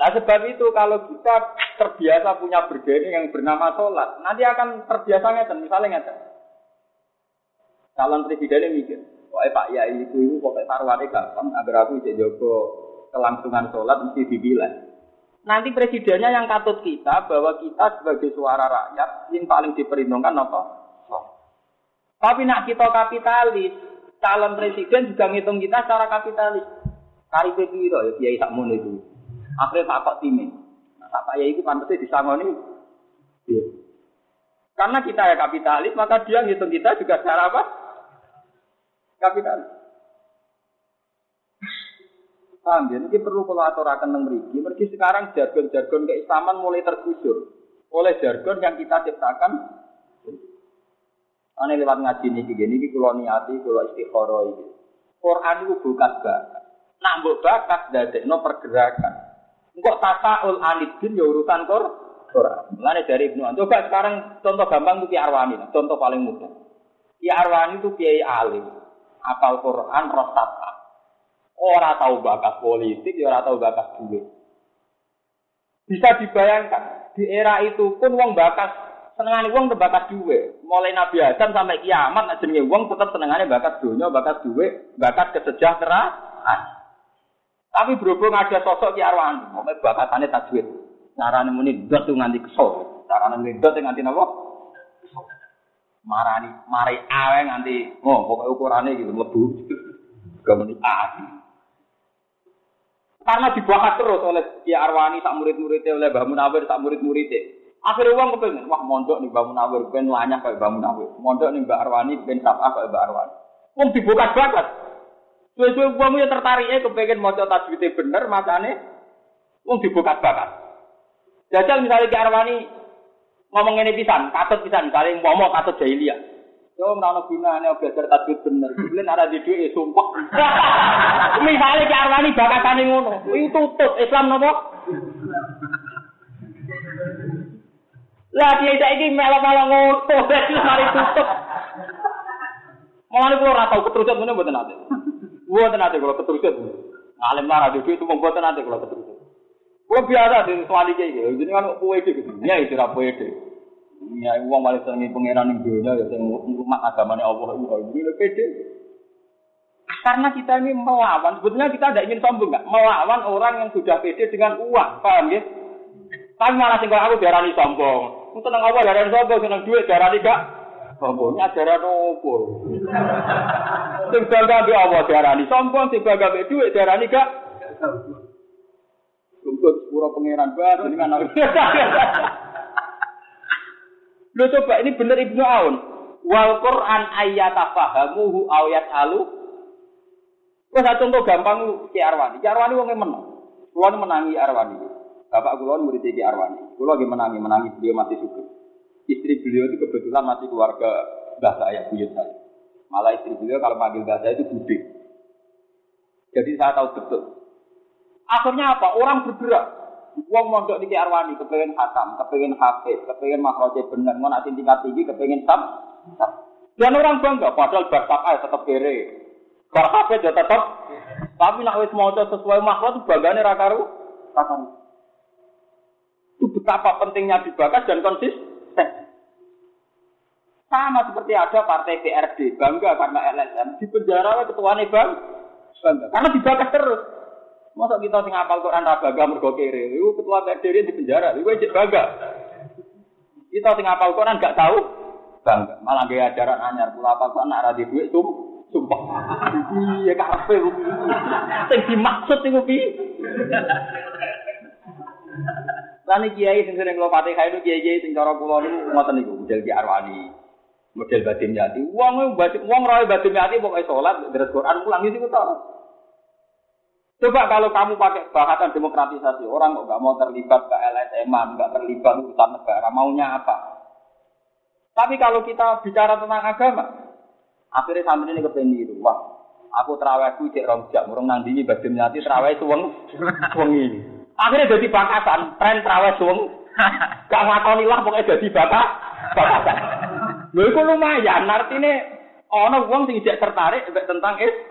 Nah sebab itu kalau kita terbiasa punya bergening yang bernama sholat, nanti akan terbiasa ngeten, misalnya ngeten. Calon presidennya mikir, Pokoknya Pak Yai itu itu pokoknya taruhannya gampang agar aku bisa jago kelangsungan sholat mesti dibilang. Nanti presidennya yang katut kita bahwa kita sebagai suara rakyat yang paling diperhitungkan apa? Tapi nak kita kapitalis, calon presiden juga ngitung kita secara kapitalis. Kari piro ya Kiai Sakmono itu. Akhirnya takut timin. apa ya itu pantasnya disangoni. Iya. Karena kita ya kapitalis, maka dia ngitung kita juga secara apa? Kapitalis. Paham ya? Ini perlu kalau aturakan tentang meriki. Mergi sekarang jargon-jargon keislaman mulai tergusur oleh jargon yang kita ciptakan. Ane lewat ngaji ini gini, ini kalau niati, kalau istiqoroh ini. Quran itu bukan bakat. Nak mbok bakat no pergerakan. Engkok tata ul anidin ya urusan kor. Mulane dari Ibnu Coba sekarang contoh gampang itu Ki Arwani, contoh paling mudah. Ki Arwani itu kiai alim, apal Quran roh tata. Ora tahu bakat politik, ya ora tahu bakat duit. Bisa dibayangkan di era itu pun wong bakat senengane wong bakat duit. Mulai Nabi Adam sampai kiamat jenenge wong tetap senengane bakat dunia, bakat duit, bakat kesejahteraan. Tapi berhubung ada sosok Ki Arwani, mau bakatane tajwid. Carane muni dot nganti kesel. Carane muni dot nganti napa? Marani, mari awe nganti oh pokoknya ukurannya gitu mlebu. Kemudian ah. Karena dibahas terus oleh Ki Arwani tak murid-muridnya oleh Mbah Munawir tak murid-muridnya. Akhirnya uang kepengen, wah mondok nih Mbah Munawir, pengen lanyah kayak Mbah Munawir. Mondok nih Mbah Arwani, pengen sabah kayak Mbah Arwani. Wong dibuka banget. Suwe-suwe uang ya tertariknya kepengen mau tajwidnya bener, makanya uang dibuka banget. Jajal misalnya Ki Arwani ngomong ini pisan, katut pisan, misalnya ngomong katut jahiliyah. Yo ora gunane belajar tajwid bener. Kulen ada di dhuwit sumpah. misalnya Ki Arwani bakatane ngono, itu tutut Islam napa? Lah dia saiki melo-melo ngono, mari tutup. Mulane kula ora tau keterusan ngene mboten ate. Mboten ate kula keterusan. Ngalim lara di itu mboten ate kula keterusan. Kulo biasa di suami kayak gitu, jadi kan kue gitu, ya itu apa itu. Uang paling seneng pangeran yang dunia ya, yang rumah agamanya Allah itu, itu pede. Karena kita ini melawan, sebetulnya kita tidak ingin sombong nggak, melawan orang yang sudah pede dengan uang, paham ya? Tapi malah tinggal aku darani sombong. Aku tenang Allah darani sombong, seneng duit darani gak. Sombongnya ajaran opo. Sing bangga be Allah darani sombong, sing bangga duit darani gak. Kumpul sepuro pangeran banget ini kan. Lo coba ini bener Ibnu Aun. Wal Quran ayat fahamuhu ayat alu. Wes contoh gampang Ki Arwani. Ki Arwani wong menang. Kulo menangi Arwani. Bapak kulo murid Ki Arwani. Kulo lagi menangi, menangi beliau masih suka. Istri beliau itu kebetulan masih keluarga mbah saya, buyut saya. Malah istri beliau kalau manggil mbah saya itu budi. Jadi saya tahu betul Akhirnya apa? Orang bergerak. Wong mondok di Arwani, kepengen hatam, kepengen hafiz, kepengen makroje bener, nanti tingkat tinggi, kepengen sam. Dan orang bangga, padahal bertak aja tetap kere. Bar hafiz ya tetap. Tapi nak wis mau sesuai makro banggane rakaru, rakaru. Itu betapa pentingnya dibakas dan konsisten. Sama seperti ada partai PRD, bangga karena LSM, di penjara ketua bang, bangga. Karena dibakas terus. Masa kita sing apal Quran ra bangga mergo kere. Iku ketua PDR di penjara, iku cek bangga. Kita sing apal Quran gak tahu bangga. Malah gaya ajaran anyar kula apa kok nak ra di dhuwit sum sumpah. Iya karepe. Sing dimaksud iku piye? Lan kiai sing sering kula Fatihah itu kiai-kiai sing cara kula niku ngoten niku model Ki Arwani. Model Badim Yati. Wong wong roe Badim Yati pokoke salat, deres Quran pulang itu tau. Coba kalau kamu pakai bahasa demokratisasi, orang kok nggak mau terlibat ke LSM, nggak terlibat urusan negara, maunya apa? Tapi kalau kita bicara tentang agama, akhirnya sampai ini kepengen wah, aku terawih ku cek rong jam, urung nandingi badim nyati terawih suweng, suweng ini. Akhirnya jadi bakasan, tren terawih suweng, gak ngakoni lah pokoknya jadi bakas, bakasan. Lho itu lumayan, artinya ono wong sing tertarik tentang Islam.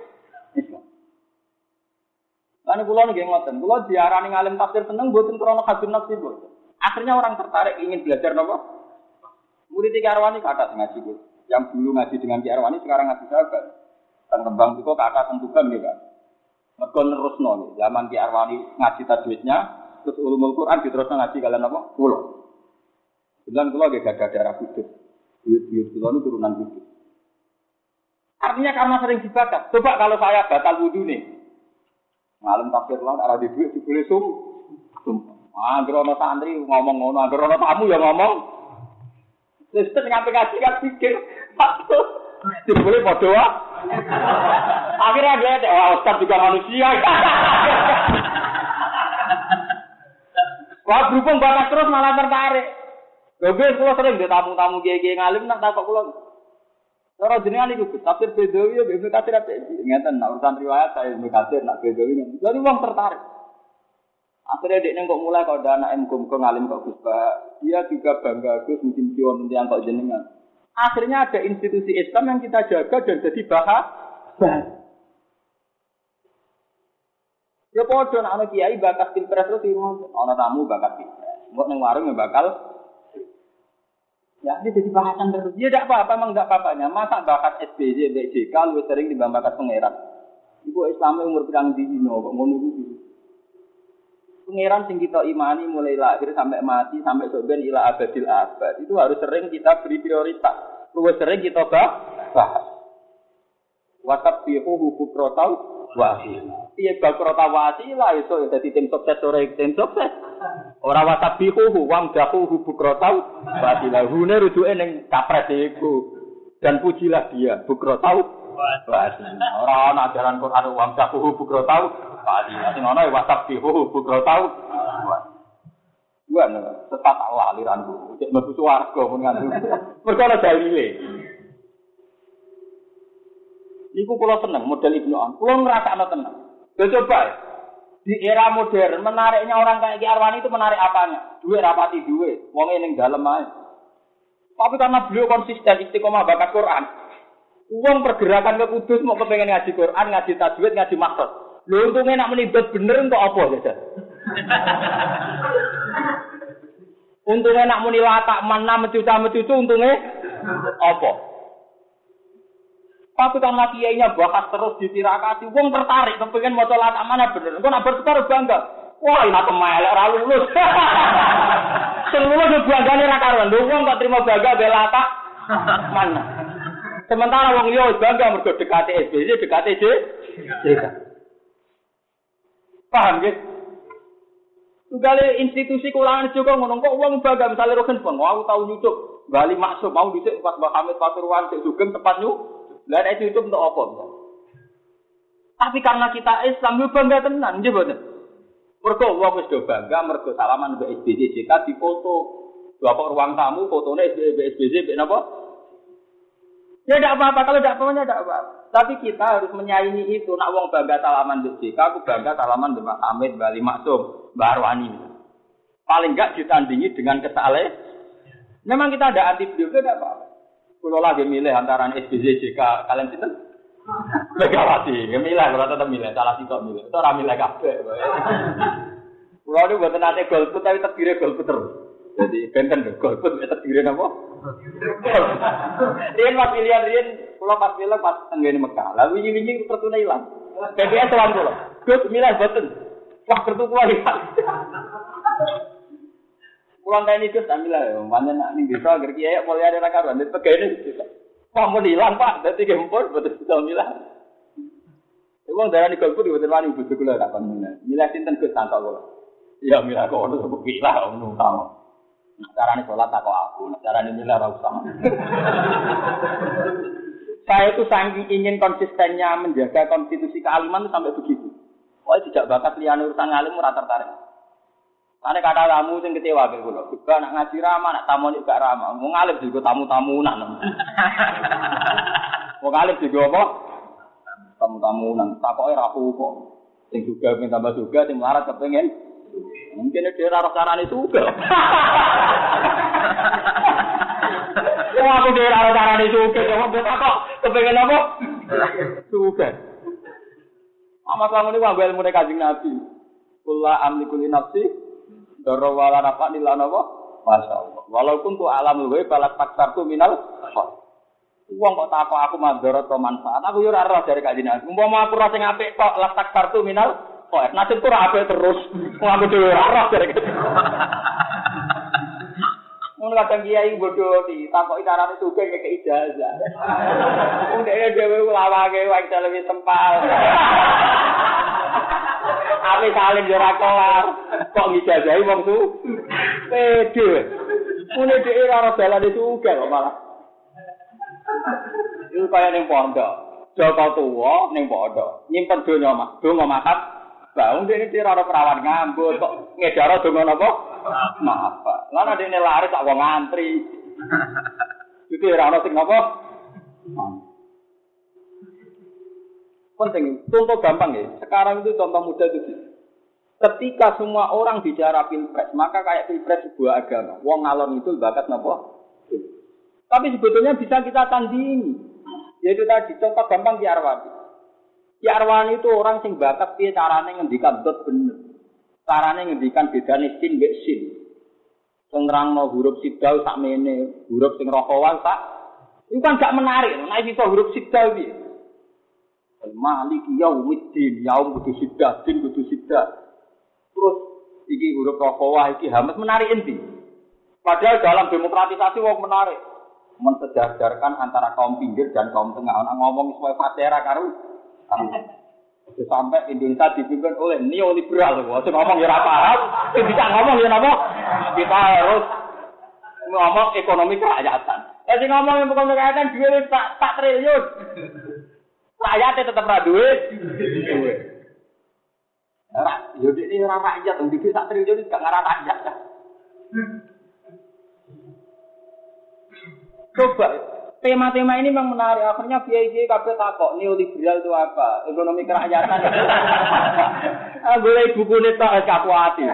Karena kulo nih ngoten, kulo diarani ngalim tafsir seneng, buatin krono hadun nafsi buat. Akhirnya orang tertarik ingin belajar nopo. Murid Ki Arwani kata ngaji bu. Yang dulu ngaji dengan Ki Arwani sekarang ngaji sahabat. Dan kembang itu kata tentukan gitu kan. Mereka terus nol. Zaman Ki Arwani ngaji tajwidnya, terus ulumul Quran diteruskan ngaji kalian apa? Kulo. Dan kulo gak ada darah kudus. Buyut-buyut kulo itu turunan kudus. Artinya karena sering dibaca. Coba kalau saya batal wudhu nih, Ngalim tafsir lah, arah di duit dibeli sum. Angger ana santri ngomong ngono, angger ana tamu ya ngomong. Terus ngapain kasih kan pikir, satu, boleh bodoh Akhirnya dia wah Ustaz juga manusia. Wah berhubung batas terus malah tertarik. Gue kalau sering di tamu-tamu gigi ngalim nak takut pulang. Cara jenengan itu tafsir Bedawi ya Ibnu Katsir apa ngeten nak urusan riwayat saya Ibnu Katsir nak Bedawi jadi wong tertarik. Akhirnya dia kok mulai kalau ada anak emkum kok ngalim kok Gus dia juga bangga Gus mungkin kion yang kok jenengan. Akhirnya ada institusi Islam yang kita jaga dan jadi bahagia. Ya padha nek ana kiai bakat pilpres terus ngono. Ana tamu bakat pilpres. Mbok ning warung ya bakal Ya, ini jadi bahasan terus. Ya tidak apa-apa, memang tidak apa-apanya. Masa bakat SBJ, BJK, lebih sering dibanding bakat pangeran. Ibu Islam umur pedang di Dino, kok ngono gitu. Pangeran sing kita imani mulai lahir sampai mati sampai soben ila abadil abad. Itu harus sering kita beri prioritas. Lebih sering kita bahas. Watab bihu wasilah. Piye bakro tawati lah iso dadi tim sukses ora tim sukses. Ora wasabihu wang dahu bukrotau tau wasilah. Hune rujuke ning kapres iku. Dan pujilah dia bukrotau tau wasilah. Ora ana ajaran Quran wang dahu bukrotau tau wasilah. Sing ana wasabihu bukro tau wasilah. Gua tetap Allah aliran. Cek mbusu warga mun ngandu. Mergo ana dalile. Iku kula seneng model Ibnu An. Kula ngrasakno tenang. Yo coba di era modern menariknya orang kayak Ki Arwani itu menarik apanya? Duit rapati duit, wong ning dalem ae. Tapi karena beliau konsisten istiqomah bakat Quran, uang pergerakan ke kudus mau kepengen ngaji Quran, ngaji tajwid, ngaji maksud. Lho untungnya nak menibet bener untuk apa saja? untungnya nak muni latak mana mencuca mencucu untungnya apa? Tapi karena kiainya bahas terus ditirakati, wong tertarik, kepengen mau sholat mana bener. Kau nak bertukar bangga. Wah, ini aku melek, ora lulus. Sing lulus banggane ra karuan. Lho wong kok terima bangga bela tak mana. Sementara wong liya bangga mergo dekate SBC, dekate J. Paham nggih? Tugale institusi kulangan juga ngono kok wong bangga misalnya roken pun, aku tahu nyucuk, gali maksud mau dhisik Mbak Hamid Pasuruan sik sugeng tepat nyuk. Lah itu itu untuk apa? Tapi karena kita Islam yo bangga tenan, nggih mboten. Mergo wong wis do bangga mergo salaman mbek SBC JK foto. Dua ruang tamu fotonya SBC mbek napa? Ya tidak apa-apa, kalau tidak apa-apa, tidak apa-apa. Tapi kita harus menyaingi itu. Nak wong bangga salaman mbek JK, aku bangga salaman mbek Hamid, Bali Maksum, Mbak Arwani. Paling enggak ditandingi dengan kesalahan. Memang kita ada anti beliau, tidak apa-apa. Kalau lagi milih antara SBC, JK, kalian sinten? Megawati, ya milih, kalau tetap milih, salah sih kok milih. Itu orang milih kabeh. Kalau ini buat nanti golput, tapi terdiri golput terus. Jadi benten deh, golput terdiri apa? Rian pas pilihan Rian, kalau pas pilih pas tenggene Mekah. Lalu ini ini tertunda hilang. PPS selan pulau. Gus milih beten. Wah kertu hilang. Pulang kayak Gus ambil lah, mana nak nih bisa agar kiai mulai ada rakaran, jadi pegawai ini Kamu hilang pak, jadi gempur betul bisa milah. Uang darah di golput di betul wani butuh gula kapan milah. Milah sinten Gus tanpa gula. Ya milah kok udah milah, om tahu. Cara nih sholat tak aku, cara nih milah rasa. Saya itu saking ingin konsistennya menjaga konstitusi kealiman itu sampai begitu. Oh tidak bakat lian urusan alim murah tertarik. Karena kata tamu sing kecewa ke kulo. Juga nak ngaji ramah, nak tamu juga ramah. Mau ngalip juga tamu-tamu nak. Mau ngalip juga apa? Tamu-tamu nang. Takoknya rapu kok. Sing juga pengen tambah juga, sing melarat kepengen. Mungkin dia rara carane juga. Ya aku dia rara carane juga. Coba kita kok kepengen apa? Juga. Amat selama ini wabel mulai kajing nabi. Kula amlikuli nafsi Doro wala nafa nila napa? Masya Allah. Walaupun tuh alam luwe balak taksar tuh minal. Uang kok tak aku madorot atau manfaat. Aku yo roh dari kajian. Umpama aku rasa ngape kok lah taksar tuh minal. Kok nasib tuh apik terus. Aku dhewe roh dari kajian. Mun kadang kiai bodoh di takoki carane suge ngeke ijazah. Wong dhewe dhewe lawake wae lebih tempal. Ame salim yo ora kelar. Kok ngijazahi wong su? Pede. Mune dhewe ora dalan itu uga kok malah. Iku kaya ning pondok. Joko tuwa ning pondok. Nyimpen donya mak, donga makat. Bangun dene ora ora perawan ngambut kok ngedara donga napa? Maaf. Lan dene laris tak wong ngantri. Iki ora ono sing napa? Penting, contoh gampang ya. Sekarang itu contoh mudah itu. Ketika semua orang bicara pilpres, maka kayak pilpres sebuah agama. Wong ngalon itu bakat nopo. Tapi sebetulnya bisa kita tandingi. Yaitu tadi contoh gampang di Arwani. Di Arwani itu orang sing bakat piye carane ngendikan dot bener. Carane ngendikan bedane sin mbek sin. Sing nerangno huruf sidal sak mene, huruf sing rokowan sak. Itu kan gak menarik. Nah, itu huruf sidal piye? Malik yaumiddin, yaum kudu sidah, din kudu sidah. Terus iki huruf rokowah, iki hamas menarik inti. Padahal dalam demokratisasi wong menarik. Mensejajarkan antara kaum pinggir dan kaum tengah. Orang ngomong sesuai fatera karu. Sampai Indonesia dipimpin oleh neoliberal. Waktu ngomong ya paham, bisa ngomong ya apa? Kita harus ngomong ekonomi kerakyatan. Jadi ngomong yang bukan kerakyatan, duit tak, tak triliun. Rakyatnya tetap ra duwe. Duwe. Ora, yo iki ora rakyat, iki sak triliun gak ngarah rakyat. Coba tema-tema ini memang menarik. Akhirnya biaya kabeh takok neoliberal itu apa? Ekonomi kerakyatan. ah, boleh buku ini tak kakuati.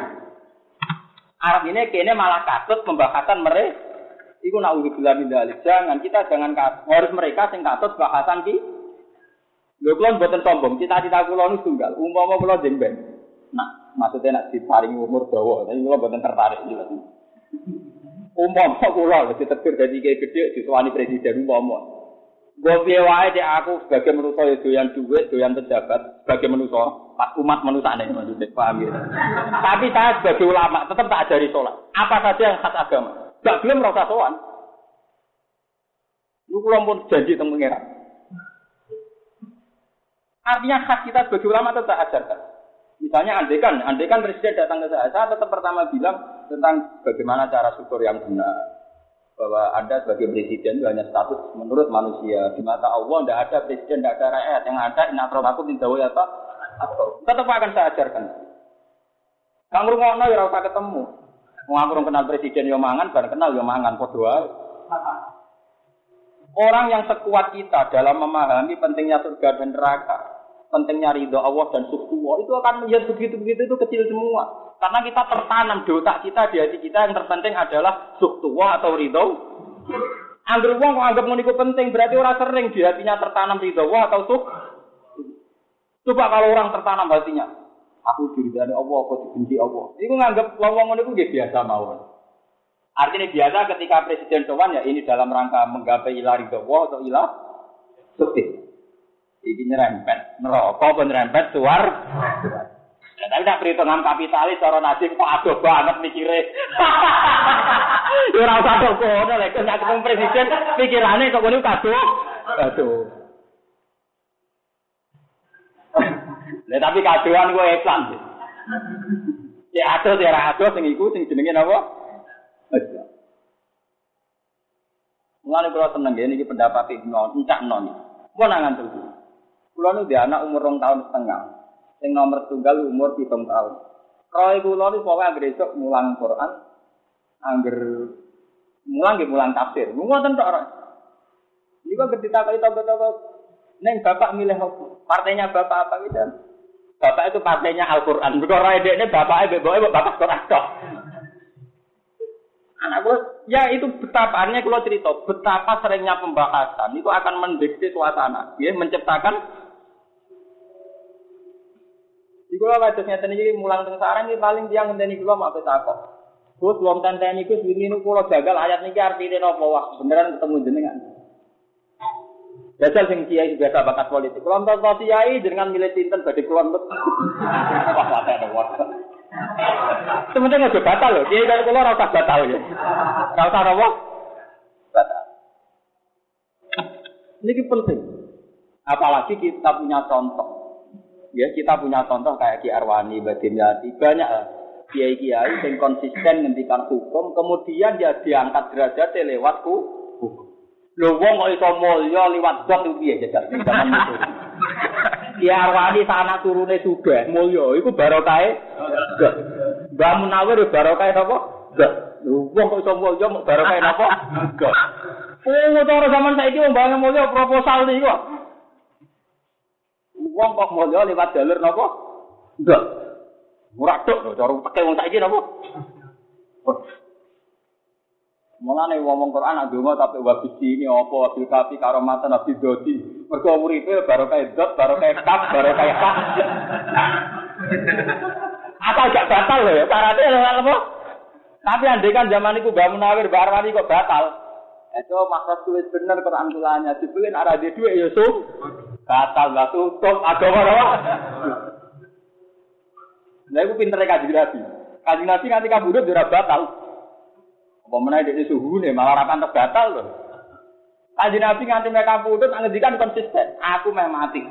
Arab ini kayaknya malah katut pembahasan mereka. Iku nak udah min Jangan kita jangan harus mereka sing katut bahasan ki Lho kula mboten sombong, cita-cita kula niku tunggal. Umpama kula jengben. Nah, maksudnya nak diparingi umur dawa, tapi kula mboten tertarik jelas. Umpama kula wis ditetir dadi kiai gedhe disuwani presiden umpama. Gue piye wae dek aku sebagai manusia ya doyan duit, doyan pejabat, sebagai manusia, pas umat manusia nih maksudnya, paham ya? Tapi saya sebagai ulama tetap tak ajari sholat. Apa saja yang khas agama. Gak belum rasa sowan. Lu kalau pun janji tentang pengiran. Artinya hak kita sebagai ulama tetap ajarkan. Misalnya andekan, andekan presiden datang ke saya, saya tetap pertama bilang tentang bagaimana cara syukur yang benar. Bahwa Anda sebagai presiden itu hanya status menurut manusia. Di mata Allah tidak ada presiden, tidak ada rakyat. Yang ada inatron aku tidak ya apa? Tetap akan saya ajarkan. Kamu ngono ya rasa ketemu. Mau kenal presiden yo mangan, bareng kenal yo mangan, podo Orang yang sekuat kita dalam memahami pentingnya surga dan neraka, pentingnya ridho Allah dan suhu itu akan menjadi begitu-begitu itu kecil semua. Karena kita tertanam di otak kita, di hati kita yang terpenting adalah suhu atau ridho. Angger wong kok anggap meniku penting, berarti orang sering di hatinya tertanam ridho Allah atau suh. Coba kalau orang tertanam hatinya, aku diridani Allah, aku dibenci Allah. Itu nganggap wong-wong niku nggih biasa mawon. Artinya biasa ketika Presiden Sowan ya ini dalam rangka menggapai ilah ridho Allah atau ilah sukses. Iki nyerempet neraka apa nyerempet suar. Ya, tapi nak perhitungan kapitalis cara nasib kok adoh banget mikire. Ya ora usah kok ngono lek nek ketemu presiden pikirane kok ngono kado. Aduh. Lah tapi kadoan gue Islam. Ya adoh ya ora adoh sing iku sing jenenge napa? Islam. Mulane seneng nggih niki pendapat Ibnu Encak Non. Kula nangan terus. Kulo nu dia anak umur rong tahun setengah. Yang nomor tunggal umur pitung tahun. Roy kulo nu pokoknya angger esok mulang Quran, angger mulang gitu mulang tafsir. Ngoten tok ora. Ini kok ketika tahu tahu neng bapak milih? Partainya bapak apa gitu? Bapak itu partainya Al-Quran. Bukan roy ini bapak ibu ibu bapak Quran tok. Anak gue, ya itu betapa, artinya kalau cerita, betapa seringnya pembahasan itu akan mendikte suasana, ya, menciptakan Iku lah wajahnya tadi ini mulang teng sarang ini paling tiang ngenteni kula mau takok. Gus belum tenteni Gus wingi niku kula jagal ayat niki artine napa wah beneran ketemu jenengan. Dasar sing kiai biasa bakat politik. Kalau entar tahu kiai dengan milih sinten badhe kula entuk. Wah wah ada wah. Sementara nggak batal loh. Kiai dari kula ora batal ya. Ora usah apa? Batal. Ini penting. Apalagi kita punya contoh Ya kita punya contoh kayak Ki Arwani, Badim Yati, banyak lah. Kiai-kiai yang konsisten ngendikan hukum, kemudian dia diangkat derajatnya lewat hukum. Lho wong kok iso mulya liwat zat itu piye jajal zaman itu. Ki Arwani sana turune sugih mulya iku barokahe zat. Mbah Munawir barokahe napa? Zat. Lho wong kok iso mulya barokahe napa? Zat. Oh, cara zaman saiki wong bangun mulya proposal kok. Wong kok mulya liwat jalur napa? Enggak. Murah tok lho cara teke wong saiki napa? Mulane ngomong Quran nak donga tapi wabi ini apa bil kafi karomatan nabi dodi. Mergo uripe baru kayak kap, baru kayak kap. Apa gak batal lho ya? Syaratnya lho apa? Tapi andai kan zaman itu Mbak Munawir, Mbak Arwani kok batal. Itu maksud tulis bener Quran tulanya. Dibeli arah di duit ya sum. Batal gak tutup agama apa? Nah itu pinternya kaji nabi. Kaji nabi nanti kabudut jurah batal. Apa mana suhu nih malah rakan terbatal loh. Kaji nabi nganti mereka putut ngendikan konsisten. Aku meh mati.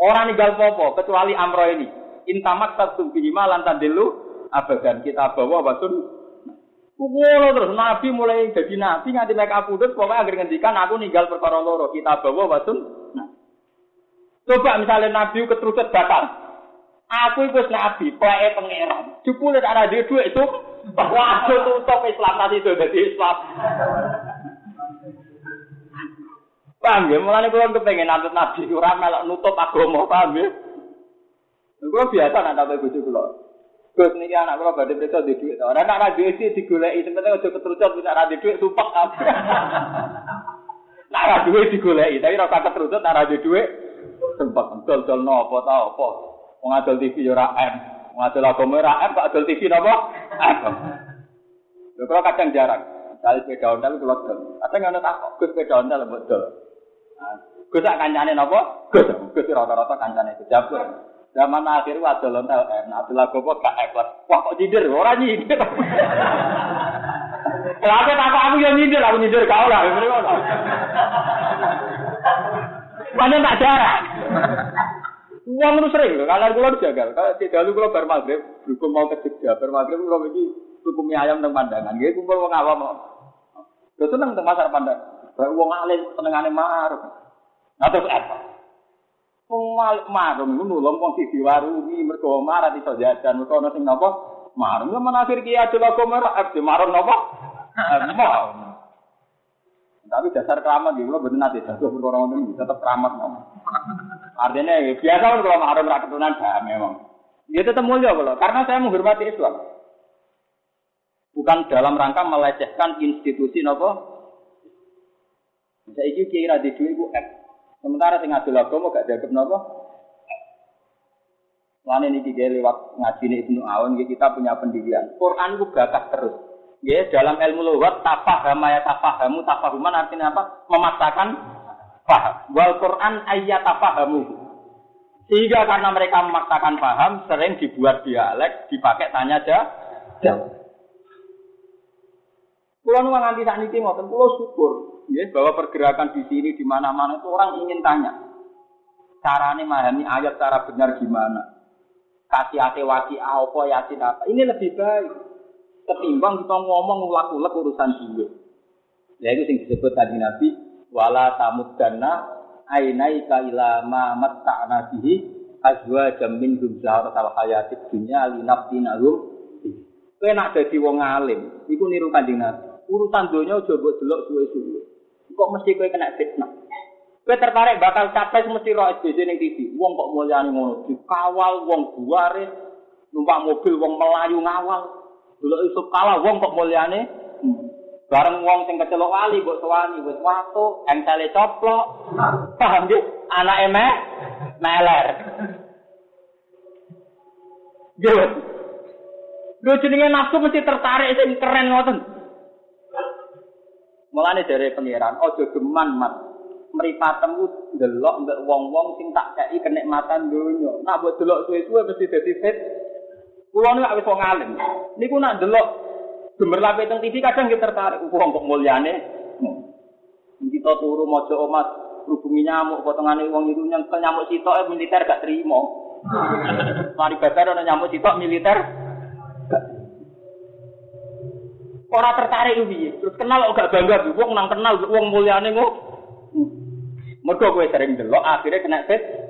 Orang ninggal popo kecuali amro ini. Intamak satu bima lantan dulu abadan kita bawa basun. Ngono terus nabi mulai jadi nabi nganti mereka pokoknya agar ngendikan aku ninggal perkara loro kita bawa basun. Nah. Coba misalnya nabi keterucut batal. Aku itu nabi, pleke pangeran. Jupule ada dia duit itu bahwa aku tutup Islam tadi itu jadi Islam. Paham ya? Mulane kula kepengen nantut nabi ora melok nutup agama, paham ya? Kula biasa nak tak bojo kula. Gus niki anak kula badhe periksa di duit. Ora nak ra duit digoleki, penting aja ketrucut nek ra duit sumpek. Nak ra duit digoleki, tapi ora ketrucut nak ra duit sumpek. Dol-dol nopo ta apa? Wong adol TV yo ra M. Wong adol agama ra M, kok adol TV napa? M. Lho kalau kadang jarang. Kali sepeda ontel kula dol. Kadang ngono tak kok sepeda ontel mbok dol. Gus sak kancane napa? Gus, Gus rata-rata kancane kejabur. Zaman akhir adol ontel M, adol agama gak ikhlas. Wah kok nyindir, ora nyindir. Aku tak aku yo nyindir, aku nyindir kau lah. Mana tak jarang. Uang itu sering loh, kalau kulo jagal. Kalau tidak lu kulo bar maghrib, berhukum mau ke Jogja, bar maghrib kulo ini hukum ayam tentang pandangan. Gitu kumpul wong awam. Terus seneng tentang pasar pandang. Baru wong alim senengane marung. Nah terus apa? Wong marung itu nulung wong TV warungi mergo marah iso jajan mergo ana sing napa? Marung yo menafir ki aja lagu merah di marung napa? Mau. Tapi dasar keramat gitu, lo bener nanti jatuh berkorong itu tetap keramat ngomong. Artinya ya, biasa kalau mahram rakyat keturunan paham memang. Ya tetap mulia kalau karena saya menghormati Islam. Bukan dalam rangka melecehkan institusi nopo. Saya iki kira di duit ku F. Sementara sing ngadil agama gak dianggap nopo. Ini tiga lewat ngaji Ibnu Aun kita punya pendidikan. Quran ku bakat terus. Ya dalam ilmu lughat tafahama ya tafahamu tafahuman artinya apa? Memaksakan paham. Wal Quran ayat pahamu. Sehingga karena mereka memaksakan paham, sering dibuat dialek, dipakai tanya jawab. Pulau nuang nanti saat ini ngotot, pulau syukur, ya, bahwa pergerakan di sini di mana-mana itu orang ingin tanya, caranya memahami ayat cara benar gimana, kasih hati waki apa yasin apa, ini lebih baik ketimbang kita ngomong ulak-ulak urusan duit. Ya itu yang disebut tadi Nabi, wala tamuddanna ainaika ila ma matta'na bihi azwajan minhum zahratal hayatid dunya linaftinahum kowe nak dadi wong alim iku niru kanjeng Nabi. Urusan donya aja mbok delok suwe-suwe. Kok mesti kowe kena fitnah? Kowe tertarik bakal capek mesti ro SBC ning TV wong kok mulyane ngono? Dikawal wong buare numpak mobil wong melayu ngawal delok iso kalah wong kok mulyane Bareng wong sing kecelok wali mbok sowani wis watu, engsele coplok. Paham nggih? Anake meh meler. Nggih. Lho jenenge nafsu mesti tertarik sing keren ngoten. Mulane dari pangeran, aja geman mat. Mripatemu delok mbek wong-wong sing tak kei kenikmatan donya. Nak mbok delok suwe-suwe mesti dadi fit. Kulo niku wis wong alim. Niku nak delok gemerlap teng TV kadang kita tertarik wong kok mulyane. Kita turu maca omas hubungi nyamuk potongane wong itu yang nyamuk sitok militer gak terima. Mari bakar ana nyamuk sitok militer. Ora tertarik ku piye? Terus kenal kok gak bangga wong nang kenal wong mulyane kok. Mergo kowe sering delok akhirnya kena fit.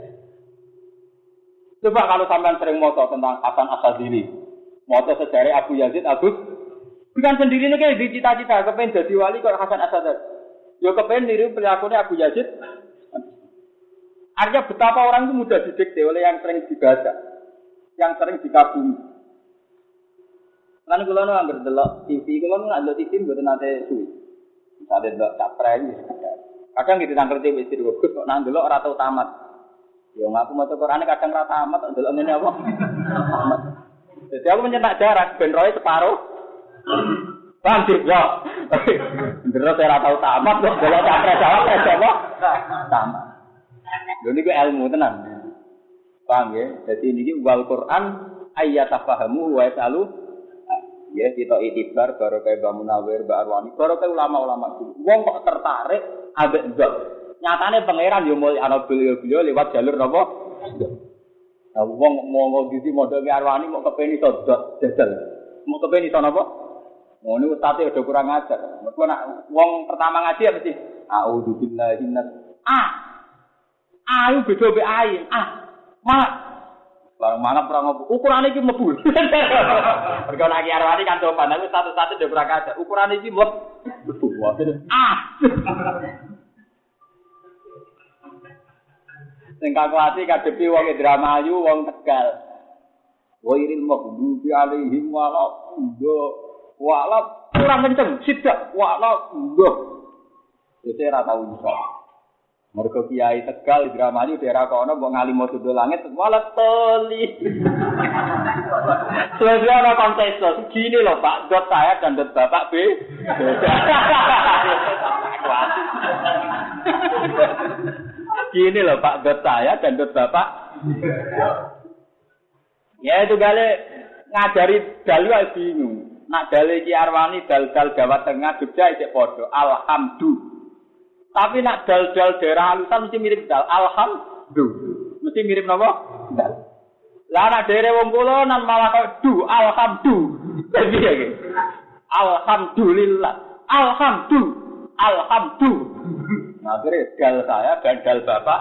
Coba kalau sampean sering moto tentang Hasan Asadili, moto sejarah Abu Yazid Agus, bukan sendiri nih kayak di cita-cita kepengen jadi wali kok Hasan Asadili. Yo kepengen niru perilakunya Abu Yazid. Artinya betapa orang itu mudah didikte oleh yang sering dibaca, yang sering dikagumi. Lan kula nu anggere delok TV, kula nu ndelok TV mboten nate suwi. Misalnya delok capres Kadang gitu tangkel TV istri gue, kok nang delok ora tau tamat. Yo ngaku maca Qur'ane kadang ora tamat, delok ngene apa? Jadi aku mencetak jarak ben roe separuh. Paham sih, yo. Bener ora tau tamat kok delok capres jawab apa? Tamat. Lho niku ilmu tenan. Paham ya? Jadi ini wal Quran ayat tafahamu wa yasalu ya kita itibar baru kayak Mbak Mbak Arwani, baru kayak ulama-ulama dulu. Wong kok tertarik ambek zat. Nyatane pangeran yo mulai ana beliau beliau lewat jalur napa? Nah, wong mau di model Arwani mau kepeni iso zat jajal. Mau kepeni napa? Mau ini ustadz udah kurang ajar. Nak wong pertama ngaji apa sih? A'udzu billahi Ah, ayu beda be ayin. Ah, malah Barang mana perang ngopo? Ukuran iki mlebu. Mergo nek arwani kan sopan, aku satu-satu dhe ora kaca. Ukuran iki mlebu. Ah. Sing kakuati kadepi wong Indramayu, wong Tegal. Wa iril maghdubi alaihim wala ndo wala kurang kenceng, sidak wala ndo. Itu ora tau iso. Mergo kiai Tegal Indramayu daerah kono mbok ngali mau langit malah toli. Selesai ana kontes gini loh Pak, dot saya dan dot Bapak B. Gini loh Pak, dot saya dan dot Bapak. Ya itu gale ngajari dalu bingung. Nak dalil Ki Arwani dal-dal Jawa Tengah Jogja isih padha. Alhamdulillah. Tapi nak dal-dal daerah alusan mesti mirip dal. Alhamdulillah. Mesti mirip napa? Dal. Lah nak daerah wong nan malah kok du alhamdulillah. Jadi ya gitu. Alhamdulillah. Alhamdulillah. Alhamdulillah. Nah, akhirnya dal saya dan dal bapak.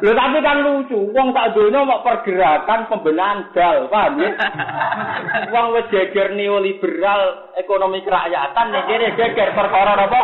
Lho tapi kan lucu, wong tak donya mau pergerakan pembenahan dal, paham ya? Wong wis geger neoliberal ekonomi kerakyatan nek kene geger perkara apa?